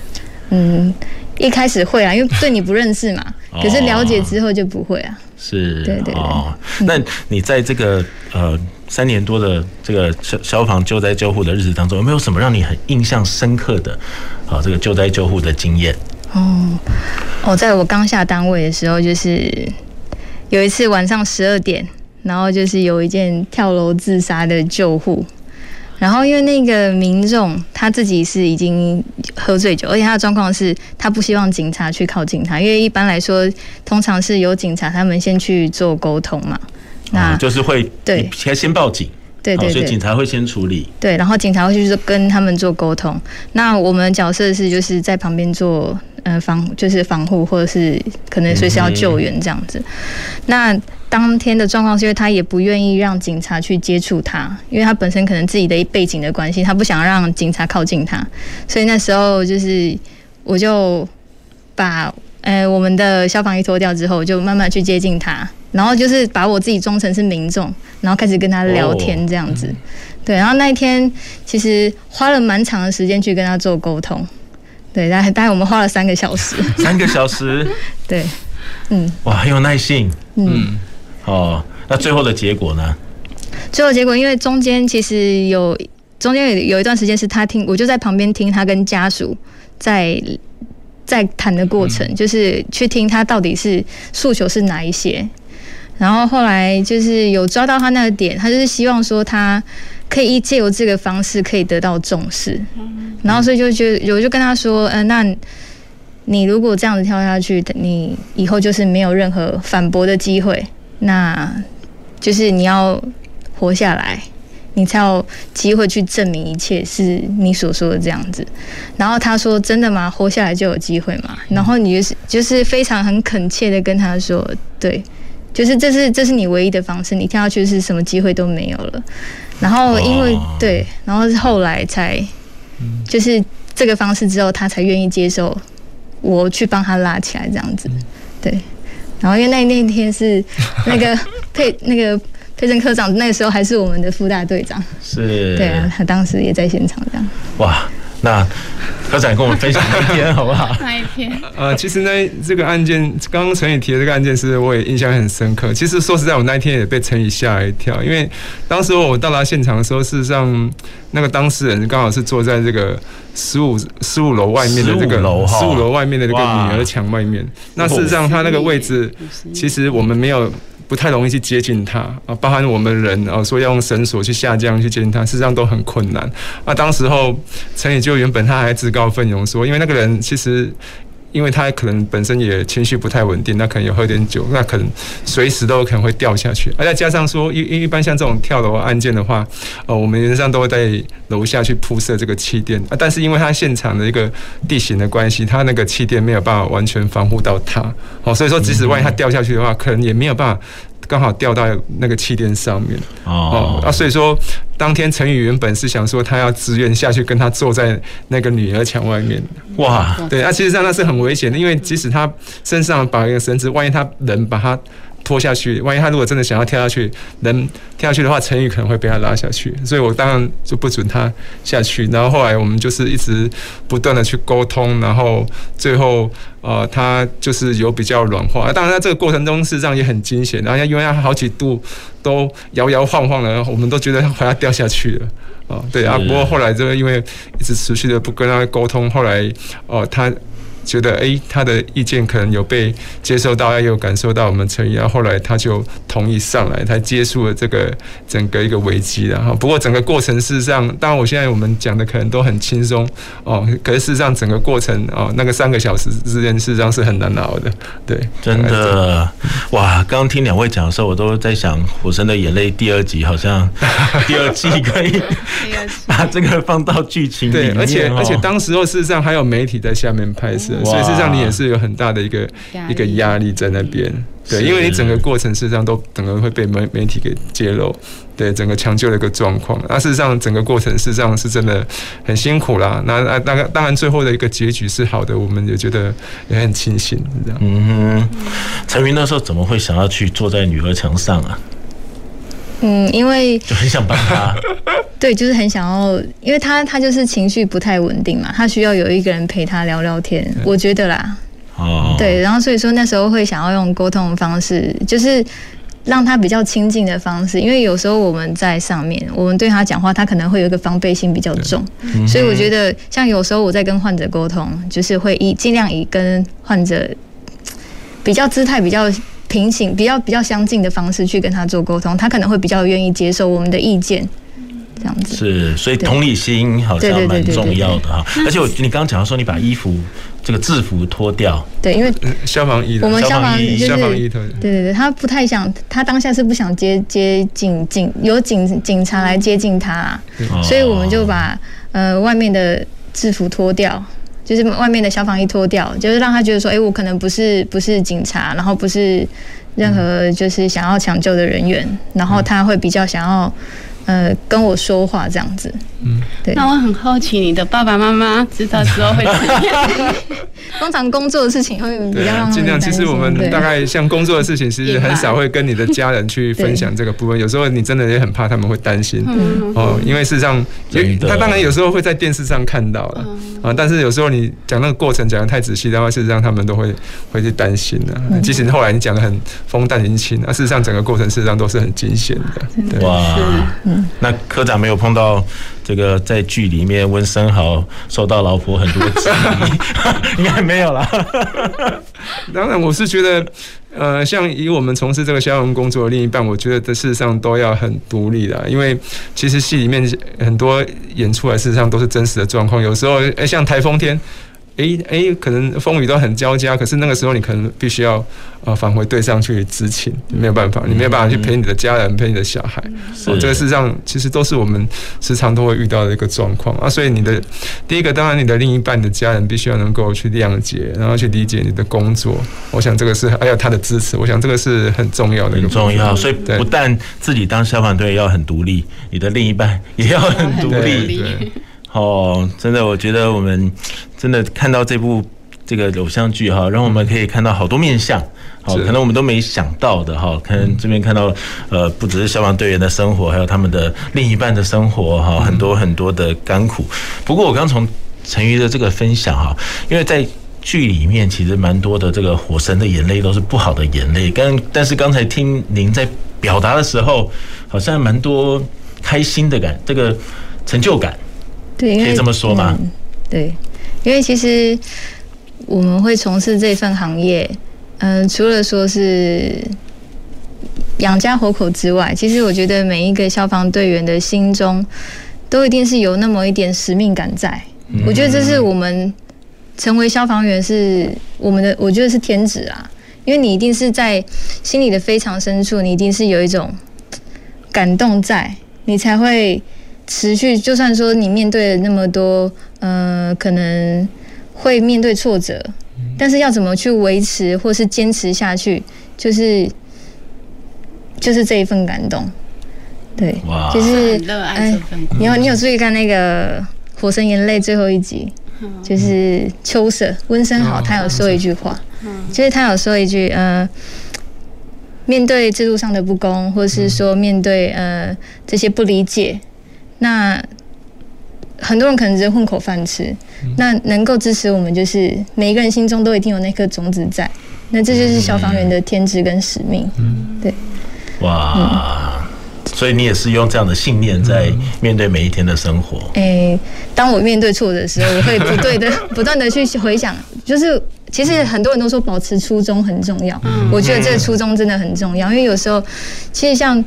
嗯，一开始会啊，因为对你不认识嘛。可是了解之后就不会啊。是，对对对。哦，那你在这个呃三年多的这个消消防救灾救护的日子当中，有没有什么让你很印象深刻的啊这个救灾救护的经验？哦，哦，在我刚下单位的时候，就是有一次晚上十二点，然后就是有一件跳楼自杀的救护。然后，因为那个民众他自己是已经喝醉酒，而且他的状况是他不希望警察去靠近他，因为一般来说，通常是由警察他们先去做沟通嘛。那、嗯、就是会对，先先报警，对对，对，所以警察会先处理。对，然后警察会去跟他们做沟通。那我们角色是就是在旁边做呃防，就是防护或者是可能随时要救援这样子。嗯、那当天的状况是因为他也不愿意让警察去接触他，因为他本身可能自己的背景的关系，他不想让警察靠近他，所以那时候就是我就把呃我们的消防衣脱掉之后，就慢慢去接近他，然后就是把我自己装成是民众，然后开始跟他聊天这样子。对，然后那一天其实花了蛮长的时间去跟他做沟通，对，大概大概我们花了三个小时。三个小时。对，嗯。哇，很有耐性。嗯。嗯哦，那最后的结果呢？最后结果，因为中间其实有中间有有一段时间是他听，我就在旁边听他跟家属在在谈的过程，嗯，就是去听他到底是诉求是哪一些。然后后来就是有抓到他那个点，他就是希望说他可以借由这个方式可以得到重视。然后所以就觉得我就跟他说，嗯，那你如果这样子跳下去，你以后就是没有任何反驳的机会。那就是你要活下来，你才有机会去证明一切是你所说的这样子。然后他说：“真的吗？活下来就有机会吗？”然后你就是就是非常很恳切的跟他说：“对，就是这是这是你唯一的方式，你跳下去是什么机会都没有了。”然后因为对，然后是后来才就是这个方式之后，他才愿意接受我去帮他拉起来这样子，对。然后因为那那天是 那个佩那个佩珍科长，那个时候还是我们的副大队长，是，对啊，他当时也在现场这样。哇，那科长跟我们分享那一天好不好？那一天？呃，其实那这个案件，刚刚陈宇提的这个案件，是我也印象很深刻。其实说实在，我那一天也被陈宇吓了一跳，因为当时我到达现场的时候，事实上那个当事人刚好是坐在这个。十五十五楼外面的这个十五楼外面的这个女儿墙外面，那事实上他那个位置，其实我们没有不太容易去接近他啊，包含我们人啊，说要用绳索去下降去接近他，事实上都很困难。那，当时候陈宇就原本他还自告奋勇说，因为那个人其实。因为他可能本身也情绪不太稳定，那可能有喝点酒，那可能随时都有可能会掉下去。而再加上说，一一般像这种跳楼案件的话，呃，我们原则上都会在楼下去铺设这个气垫啊。但是因为他现场的一个地形的关系，他那个气垫没有办法完全防护到他，哦，所以说即使万一他掉下去的话，可能也没有办法。刚好掉到那个气垫上面。哦，啊，所以说当天陈宇原本是想说他要自愿下去跟他坐在那个女儿墙外面，哇，对，那其实上那是很危险的，因为即使他身上绑一个绳子，万一他人把他。拖下去，万一他如果真的想要跳下去，能跳下去的话，陈宇可能会被他拉下去，所以我当然就不准他下去。然后后来我们就是一直不断的去沟通，然后最后呃，他就是有比较软化。当然在这个过程中，事实上也很惊险，然后因为他好几度都摇摇晃晃的，我们都觉得他快要掉下去了啊。对啊，不过后来这个因为一直持续的不跟他沟通，后来哦、呃、他。觉得哎，他的意见可能有被接受到，也有感受到我们诚意，然后后来他就同意上来，他结束了这个整个一个危机然后。不过整个过程事实上，当然我现在我们讲的可能都很轻松哦，可是事实上整个过程哦，那个三个小时之间事实上是很难熬的，对，真的哇！刚刚听两位讲的时候，我都在想《火神的眼泪》第二集好像第二季可以 把这个放到剧情里面，对，而且而且当时候事实上还有媒体在下面拍摄。所以事实上，你也是有很大的一个一个压力在那边，对，因为你整个过程事实上都整个会被媒媒体给揭露，对，整个抢救的一个状况。那事实上，整个过程事实上是真的很辛苦啦。那那当然，当然最后的一个结局是好的，我们也觉得也很庆幸，这样。嗯哼，陈云那时候怎么会想要去坐在女儿墙上啊？嗯，因为就很想帮他，对，就是很想要，因为他他就是情绪不太稳定嘛，他需要有一个人陪他聊聊天。我觉得啦，哦，对，然后所以说那时候会想要用沟通的方式，就是让他比较亲近的方式，因为有时候我们在上面，我们对他讲话，他可能会有一个防备心比较重，所以我觉得像有时候我在跟患者沟通，就是会以尽量以跟患者比较姿态比较平行、比较比较相近的方式去跟他做沟通，他可能会比较愿意接受我们的意见。这样子。是，所以同理心好像蛮重要的哈。而且我你刚刚讲到说，你把衣服这个制服脱掉，对，因为消防衣，我们消防衣，消防衣，对对对，他不太想，他当下是不想接接警警有警警察来接近他，所以我们就把呃外面的制服脱掉，就是外面的消防衣脱掉，就是让他觉得说，哎，我可能不是不是警察，然后不是任何就是想要抢救的人员，然后他会比较想要。呃，跟我说话这样子，嗯，对。那我很好奇，你的爸爸妈妈知道之后会怎么样？通常工作的事情会比较让尽量。其实我们大概像工作的事情，其实很少会跟你的家人去分享这个部分。有时候你真的也很怕他们会担心哦，因为事实上，他当然有时候会在电视上看到了啊，但是有时候你讲那个过程讲的太仔细的话，事实上他们都会会去担心的。即使后来你讲的很风淡云轻，那事实上整个过程事实上都是很惊险的。哇。那科长没有碰到这个在剧里面温生豪受到老婆很多质疑，应该没有啦。当然，我是觉得，呃，像以我们从事这个消防工作的另一半，我觉得这事实上都要很独立的，因为其实戏里面很多演出来，事实上都是真实的状况。有时候，哎，像台风天。哎哎，可能风雨都很交加，可是那个时候你可能必须要呃返回队上去执勤，没有办法，你没有办法去陪你的家人，陪你的小孩。哦，这个事实上其实都是我们时常都会遇到的一个状况啊。所以你的第一个，当然你的另一半的家人必须要能够去谅解，然后去理解你的工作。我想这个是还有他的支持，我想这个是很重要的一个。很重要，所以不但自己当消防队要很独立，你的另一半也要很独立。对。哦，真的，我觉得我们真的看到这部这个偶像剧哈，让我们可以看到好多面相，好，可能我们都没想到的哈。可能这边看到呃，不只是消防队员的生活，还有他们的另一半的生活哈，很多很多的甘苦。不过我刚从陈瑜的这个分享哈，因为在剧里面其实蛮多的这个火神的眼泪都是不好的眼泪，刚但是刚才听您在表达的时候，好像蛮多开心的感，这个成就感。对，可以这么说吗？嗯，对，因为其实我们会从事这份行业，嗯、呃，除了说是养家活口之外，其实我觉得每一个消防队员的心中都一定是有那么一点使命感在。嗯、我觉得这是我们成为消防员是我们的，我觉得是天职啊，因为你一定是在心里的非常深处，你一定是有一种感动在，你才会。持续，就算说你面对了那么多，呃，可能会面对挫折，但是要怎么去维持或是坚持下去，就是就是这一份感动，对，就是哎，你有你有注意看那个《火神眼泪》最后一集，就是秋色温昇豪他有说一句话，就是他有说一句，呃，面对制度上的不公，或是说面对呃这些不理解。那很多人可能只是混口饭吃，那能够支持我们，就是每一个人心中都一定有那颗种子在。那这就是消防员的天职跟使命。嗯，对。哇，所以你也是用这样的信念在面对每一天的生活。诶，当我面对挫折的时候，我会不对的、不断的去回想，就是其实很多人都说保持初衷很重要。我觉得这个初衷真的很重要，因为有时候其实像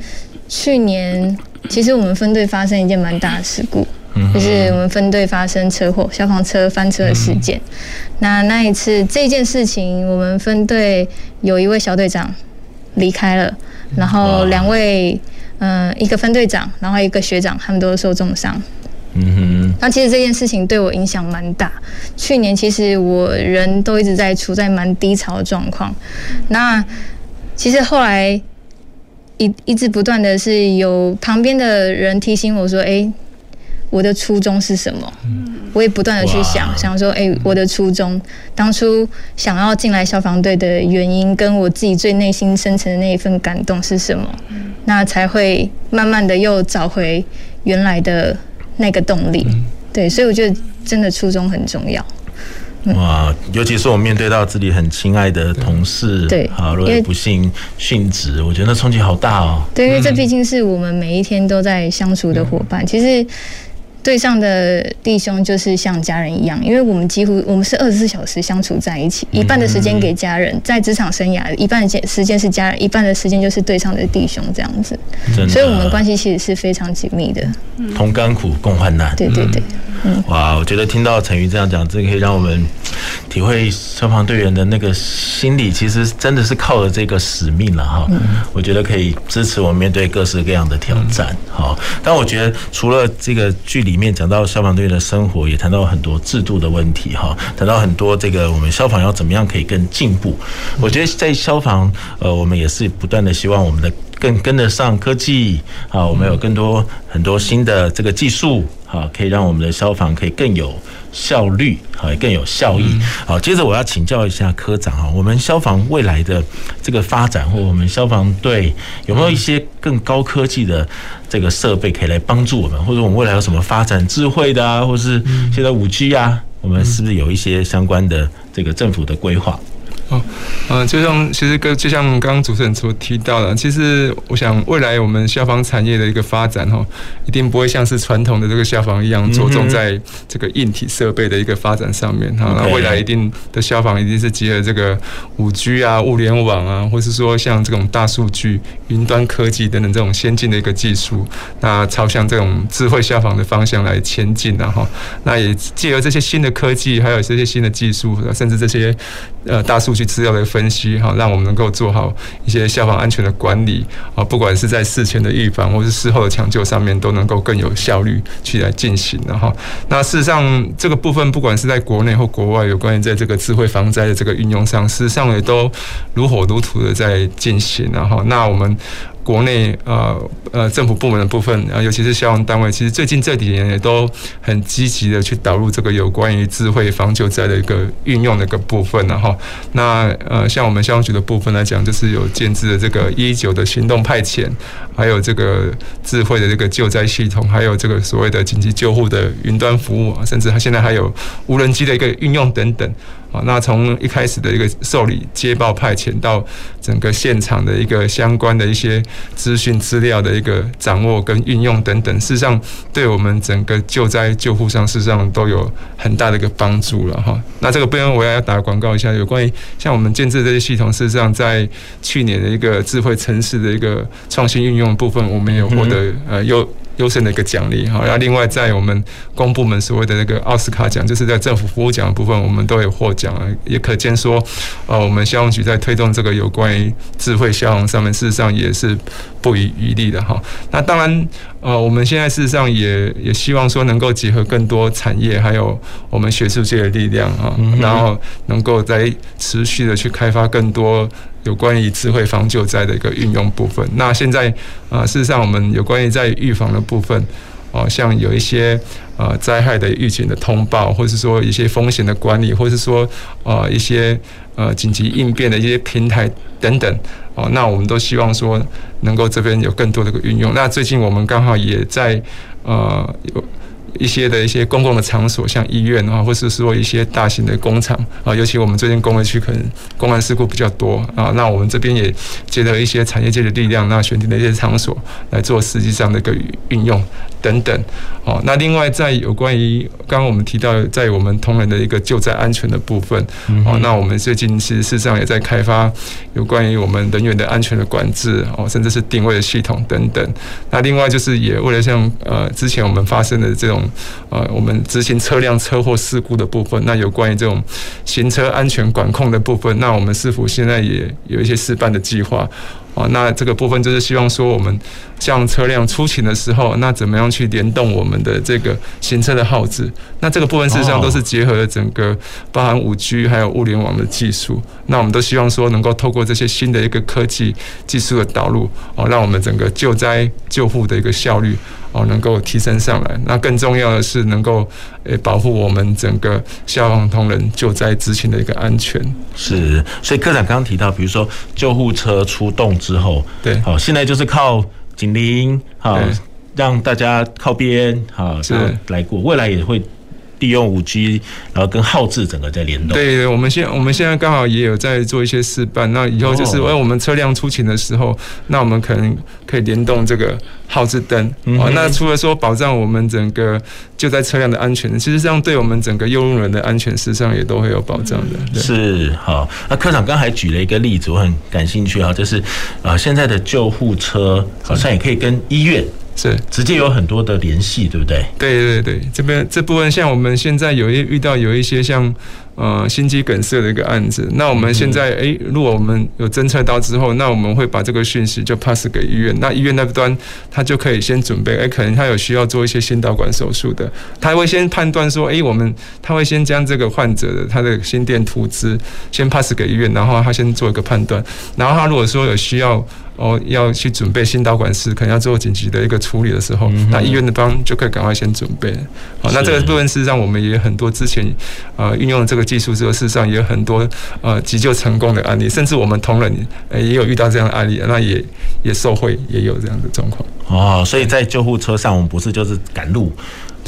去年。其实我们分队发生一件蛮大的事故，就是我们分队发生车祸，消防车翻车的事件。那那一次这件事情，我们分队有一位小队长离开了，然后两位，嗯，一个分队长，然后一个学长，他们都受重伤。嗯哼。那其实这件事情对我影响蛮大。去年其实我人都一直在处在蛮低潮的状况。那其实后来。一一直不断的是有旁边的人提醒我说：“哎，我的初衷是什么？”我也不断的去想，想说：“哎，我的初衷，当初想要进来消防队的原因，跟我自己最内心深层的那一份感动是什么？那才会慢慢的又找回原来的那个动力。对，所以我觉得真的初衷很重要。”哇，尤其是我面对到自己很亲爱的同事，对，好，如果不幸殉职，我觉得那冲击好大哦。对，因为这毕竟是我们每一天都在相处的伙伴，其实。队上的弟兄就是像家人一样，因为我们几乎我们是二十四小时相处在一起，一半的时间给家人，在职场生涯一半的时间是家人，一半的时间就是对上的弟兄这样子，所以我们关系其实是非常紧密的。同甘苦，共患难。对对对。嗯，哇，我觉得听到陈瑜这样讲，这可以让我们体会消防队员的那个心理，其实真的是靠着这个使命了哈。我觉得可以支持我们面对各式各样的挑战。好，但我觉得除了这个距离。里面讲到消防队员的生活，也谈到很多制度的问题哈，谈到很多这个我们消防要怎么样可以更进步。我觉得在消防，呃，我们也是不断的希望我们的更跟得上科技啊，我们有更多很多新的这个技术啊，可以让我们的消防可以更有。效率好，也更有效益。好，接着我要请教一下科长啊，我们消防未来的这个发展，或我们消防队有没有一些更高科技的这个设备可以来帮助我们，或者我们未来有什么发展智慧的啊，或是现在五 G 啊，我们是不是有一些相关的这个政府的规划？哦，嗯，就像其实跟就像刚刚主持人所提到的，其实我想未来我们消防产业的一个发展哈，一定不会像是传统的这个消防一样着重在这个硬体设备的一个发展上面哈。那未来一定的消防一定是结合这个五 G 啊、物联网啊，或是说像这种大数据、云端科技等等这种先进的一个技术，那朝向这种智慧消防的方向来前进然后，那也借由这些新的科技，还有这些新的技术，甚至这些呃大数。去资料的分析哈，让我们能够做好一些消防安全的管理啊，不管是在事前的预防或是事后的抢救上面，都能够更有效率去来进行。了哈，那事实上这个部分，不管是在国内或国外，有关于在这个智慧防灾的这个运用上，事实上也都如火如荼的在进行。然后，那我们。国内呃呃政府部门的部分啊，尤其是消防单位，其实最近这几年也都很积极的去导入这个有关于智慧防救灾的一个运用的一个部分，然后那呃像我们消防局的部分来讲，就是有建制的这个一一九的行动派遣，还有这个智慧的这个救灾系统，还有这个所谓的紧急救护的云端服务，甚至它现在还有无人机的一个运用等等。那从一开始的一个受理、接报、派遣到整个现场的一个相关的一些资讯资料的一个掌握跟运用等等，事实上对我们整个救灾救护上，事实上都有很大的一个帮助了哈。那这个部分我也要打广告一下，有关于像我们建设这些系统，事实上在去年的一个智慧城市的一个创新运用部分，我们也有获得呃优。优胜的一个奖励哈，然后另外在我们公部门所谓的那个奥斯卡奖，就是在政府服务奖的部分，我们都有获奖啊，也可见说，呃，我们消防局在推动这个有关于智慧消防上面，事实上也是不遗余力的哈。那当然，呃，我们现在事实上也也希望说能够结合更多产业，还有我们学术界的力量啊，然后能够在持续的去开发更多。有关于智慧防救灾的一个运用部分，那现在啊，事实上我们有关于在预防的部分，啊，像有一些呃灾害的预警的通报，或是说一些风险的管理，或是说呃一些呃紧急应变的一些平台等等，哦，那我们都希望说能够这边有更多的个运用。那最近我们刚好也在呃有。一些的一些公共的场所，像医院啊，或是说一些大型的工厂啊，尤其我们最近工业区可能公安事故比较多啊，那我们这边也结合一些产业界的力量，那选定的一些场所来做实际上的一个运用等等。哦，那另外在有关于刚刚我们提到在我们同仁的一个救灾安全的部分，哦，那我们最近其实事实上也在开发有关于我们人员的安全的管制哦，甚至是定位的系统等等。那另外就是也为了像呃之前我们发生的这种。呃，我们执行车辆车祸事故的部分，那有关于这种行车安全管控的部分，那我们是否现在也有一些示范的计划。啊，那这个部分就是希望说，我们像车辆出勤的时候，那怎么样去联动我们的这个行车的号志？那这个部分事实上都是结合了整个包含五 G 还有物联网的技术。那我们都希望说，能够透过这些新的一个科技技术的导入，哦，让我们整个救灾救护的一个效率哦能够提升上来。那更重要的是，能够诶保护我们整个消防同仁救灾执勤的一个安全。是，所以科长刚刚提到，比如说救护车出动。之后，对，好，现在就是靠警铃，好，让大家靠边，好，是来过，未来也会利用五 G，然后跟号志整个在联动。对，我们现我们现在刚好也有在做一些示范。那以后就是，哎，我们车辆出勤的时候，那我们可能可以联动这个号志灯。哦，那除了说保障我们整个就在车辆的安全，其实这样对我们整个用路人的安全，事实上也都会有保障的。是，好。那科长刚才举了一个例子，我很感兴趣啊，就是啊，现在的救护车好像也可以跟医院。是。直接有很多的联系，对不对？对对对，这边这部分像我们现在有一遇到有一些像呃心肌梗塞的一个案子，那我们现在诶，如果我们有侦测到之后，那我们会把这个讯息就 pass 给医院，那医院那端他就可以先准备，诶，可能他有需要做一些心导管手术的，他会先判断说，诶，我们他会先将这个患者的他的心电图资先 pass 给医院，然后他先做一个判断，然后他如果说有需要。哦，要去准备心导管室，可能要做紧急的一个处理的时候，嗯、那医院的方就可以赶快先准备。好，那这个部分事实上我们也有很多之前呃运用了这个技术之后，事实上也有很多呃急救成功的案例，甚至我们同仁也有遇到这样的案例，那也也受惠，也有这样的状况。哦，所以在救护车上，我们不是就是赶路。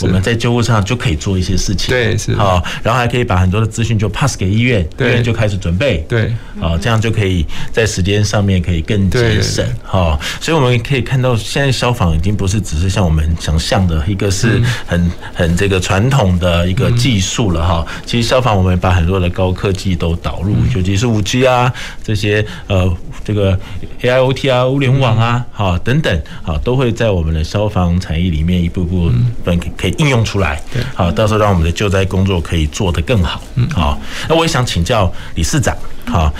我们在救护车上就可以做一些事情，对，是。好，然后还可以把很多的资讯就 pass 给医院，医院就开始准备，对，好，这样就可以在时间上面可以更节省，好，所以我们可以看到，现在消防已经不是只是像我们想象的，一个是很很这个传统的一个技术了哈，其实消防我们把很多的高科技都导入，尤其是五 G 啊这些呃这个 AIoT 啊物联网啊好等等好都会在我们的消防产业里面一步步分可以。应用出来，好，到时候让我们的救灾工作可以做得更好。好，那我也想请教理事长，好，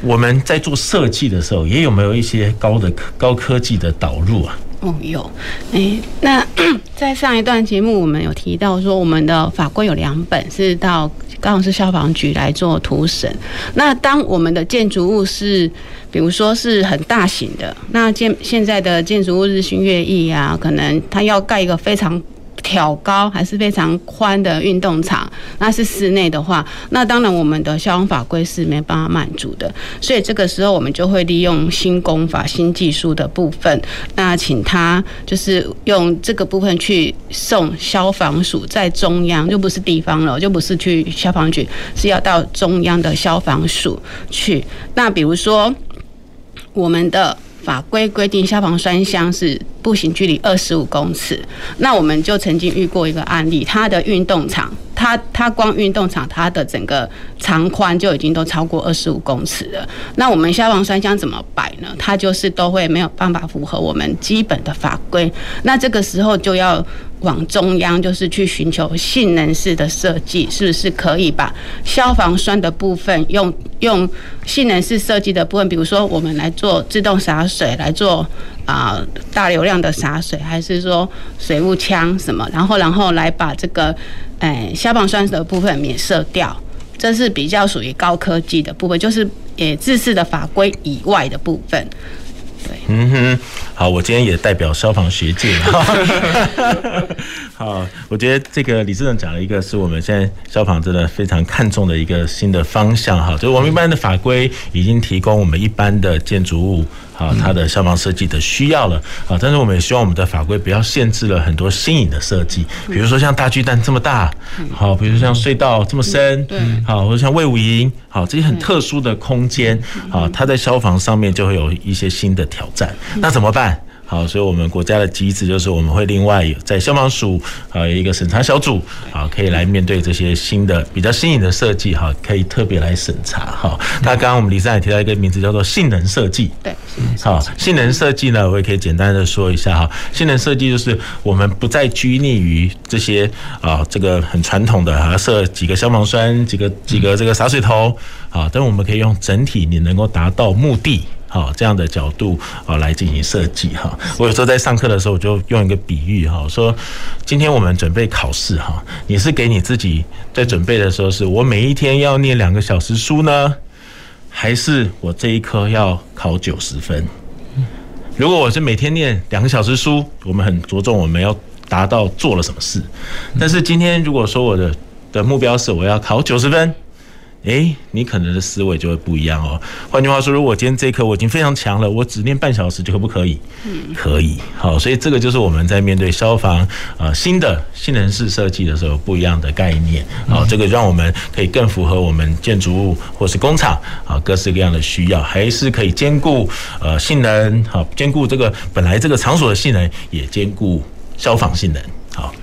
我们在做设计的时候，也有没有一些高的高科技的导入啊？哦，有，哎，那 在上一段节目我们有提到说，我们的法规有两本是到高雄市消防局来做图审。那当我们的建筑物是，比如说是很大型的，那建现在的建筑物日新月异啊，可能它要盖一个非常。挑高还是非常宽的运动场，那是室内的话，那当然我们的消防法规是没办法满足的，所以这个时候我们就会利用新工法、新技术的部分，那请他就是用这个部分去送消防署在中央，就不是地方了，就不是去消防局，是要到中央的消防署去。那比如说我们的。法规规定消防栓箱是步行距离二十五公尺，那我们就曾经遇过一个案例，它的运动场，它它光运动场它的整个长宽就已经都超过二十五公尺了。那我们消防栓箱怎么摆呢？它就是都会没有办法符合我们基本的法规。那这个时候就要往中央，就是去寻求性能式的设计，是不是可以把消防栓的部分用用性能式设计的部分，比如说我们来做自动洒水，来做啊、大流量的洒水，还是说水雾枪什么，然后然后来把这个。哎，消防栓的部分免设掉，这是比较属于高科技的部分，就是也制式的法规以外的部分。对，嗯哼，好，我今天也代表消防学界。好，我觉得这个理事长讲了一个是我们现在消防真的非常看重的一个新的方向哈，就是我们一般的法规已经提供我们一般的建筑物。啊，它的消防设计的需要了啊，但是我们也希望我们的法规不要限制了很多新颖的设计，比如说像大巨蛋这么大，好，比如说像隧道这么深，对，好，或者像魏武营，好，这些很特殊的空间，啊，它在消防上面就会有一些新的挑战，那怎么办？好，所以我们国家的机制就是我们会另外有在消防署啊有一个审查小组，好，可以来面对这些新的比较新颖的设计，哈，可以特别来审查，哈。那刚刚我们理事长也提到一个名字叫做性能设计，对，好，性能设计呢，我也可以简单的说一下哈。性能设计就是我们不再拘泥于这些啊，这个很传统的啊，设几个消防栓，几个几个这个洒水头，啊，但我们可以用整体你能够达到目的。好，这样的角度啊来进行设计哈。我有时候在上课的时候，我就用一个比喻哈，说今天我们准备考试哈，你是给你自己在准备的时候，是我每一天要念两个小时书呢，还是我这一科要考九十分？如果我是每天念两个小时书，我们很着重我们要达到做了什么事。但是今天如果说我的的目标是我要考九十分。诶，你可能的思维就会不一样哦。换句话说，如果今天这一科我已经非常强了，我只练半小时就可不可以？嗯，可以。好，所以这个就是我们在面对消防呃新的性能式设计的时候不一样的概念。好，这个让我们可以更符合我们建筑物或是工厂啊各式各样的需要，还是可以兼顾呃性能，好，兼顾这个本来这个场所的性能，也兼顾消防性能。好。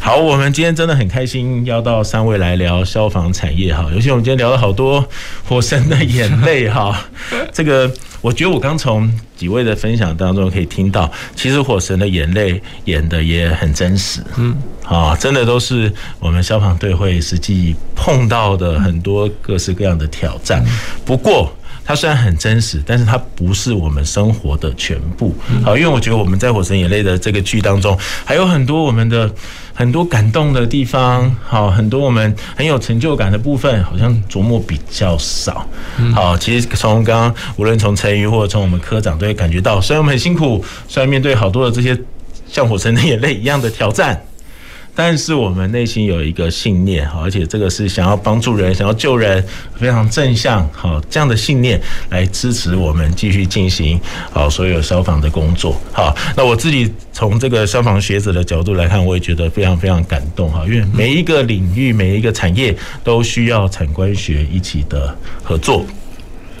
好，我们今天真的很开心，邀到三位来聊消防产业哈。尤其我们今天聊了好多火神的眼泪哈。这个，我觉得我刚从几位的分享当中可以听到，其实火神的眼泪演得也很真实。嗯，啊，真的都是我们消防队会实际碰到的很多各式各样的挑战。不过，它虽然很真实，但是它不是我们生活的全部。好，因为我觉得我们在《火神眼泪》的这个剧当中，还有很多我们的很多感动的地方，好，很多我们很有成就感的部分，好像琢磨比较少。好，其实从刚刚无论从陈瑜或者从我们科长都会感觉到，虽然我们很辛苦，虽然面对好多的这些像《火神的眼泪》一样的挑战。但是我们内心有一个信念，好，而且这个是想要帮助人、想要救人，非常正向，好，这样的信念来支持我们继续进行好所有消防的工作，好。那我自己从这个消防学者的角度来看，我也觉得非常非常感动，哈，因为每一个领域、每一个产业都需要产官学一起的合作。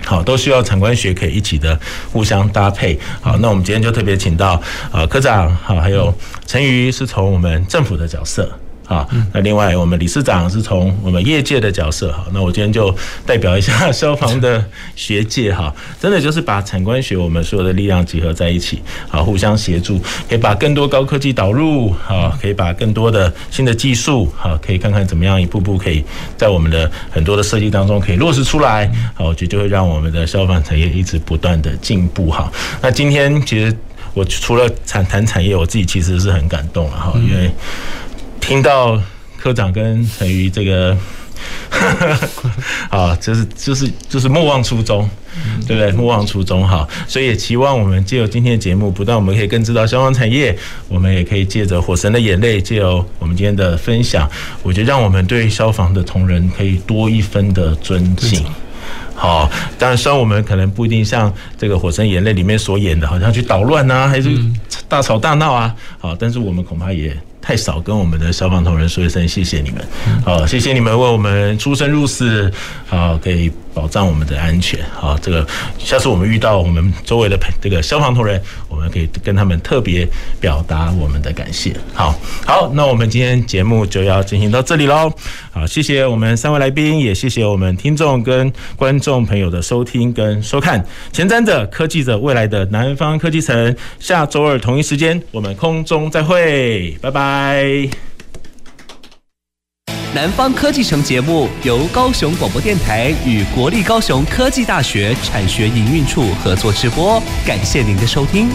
好，都需要产官学可以一起的互相搭配。好，那我们今天就特别请到啊科长，好，还有陈瑜是从我们政府的角色。好，那另外我们理事长是从我们业界的角色，好，那我今天就代表一下 消防的学界，哈，真的就是把产官学我们所有的力量集合在一起，好，互相协助，可以把更多高科技导入，好，可以把更多的新的技术，好，可以看看怎么样一步步可以在我们的很多的设计当中可以落实出来，好，我觉得就会让我们的消防产业一直不断的进步，哈。那今天其实我除了谈谈产业，我自己其实是很感动了，哈，因为。听到科长跟陈瑜这个，啊，就是就是就是莫忘初衷，对不对？莫忘初衷哈，所以也期望我们借由今天的节目，不但我们可以更知道消防产业，我们也可以借着火神的眼泪，借由我们今天的分享，我觉得让我们对消防的同仁可以多一分的尊敬。好，当然虽然我们可能不一定像这个火神眼泪里面所演的，好像去捣乱啊，还是大吵大闹啊，好，但是我们恐怕也。太少跟我们的消防同仁说一声谢谢你们，好，谢谢你们为我们出生入死，好，可以保障我们的安全，好，这个下次我们遇到我们周围的这个消防同仁，我们可以跟他们特别表达我们的感谢，好，好，那我们今天节目就要进行到这里喽，好，谢谢我们三位来宾，也谢谢我们听众跟观众朋友的收听跟收看，前瞻者、科技者、未来的南方科技城，下周二同一时间我们空中再会，拜拜。拜。南方科技城节目由高雄广播电台与国立高雄科技大学产学营运处合作直播，感谢您的收听。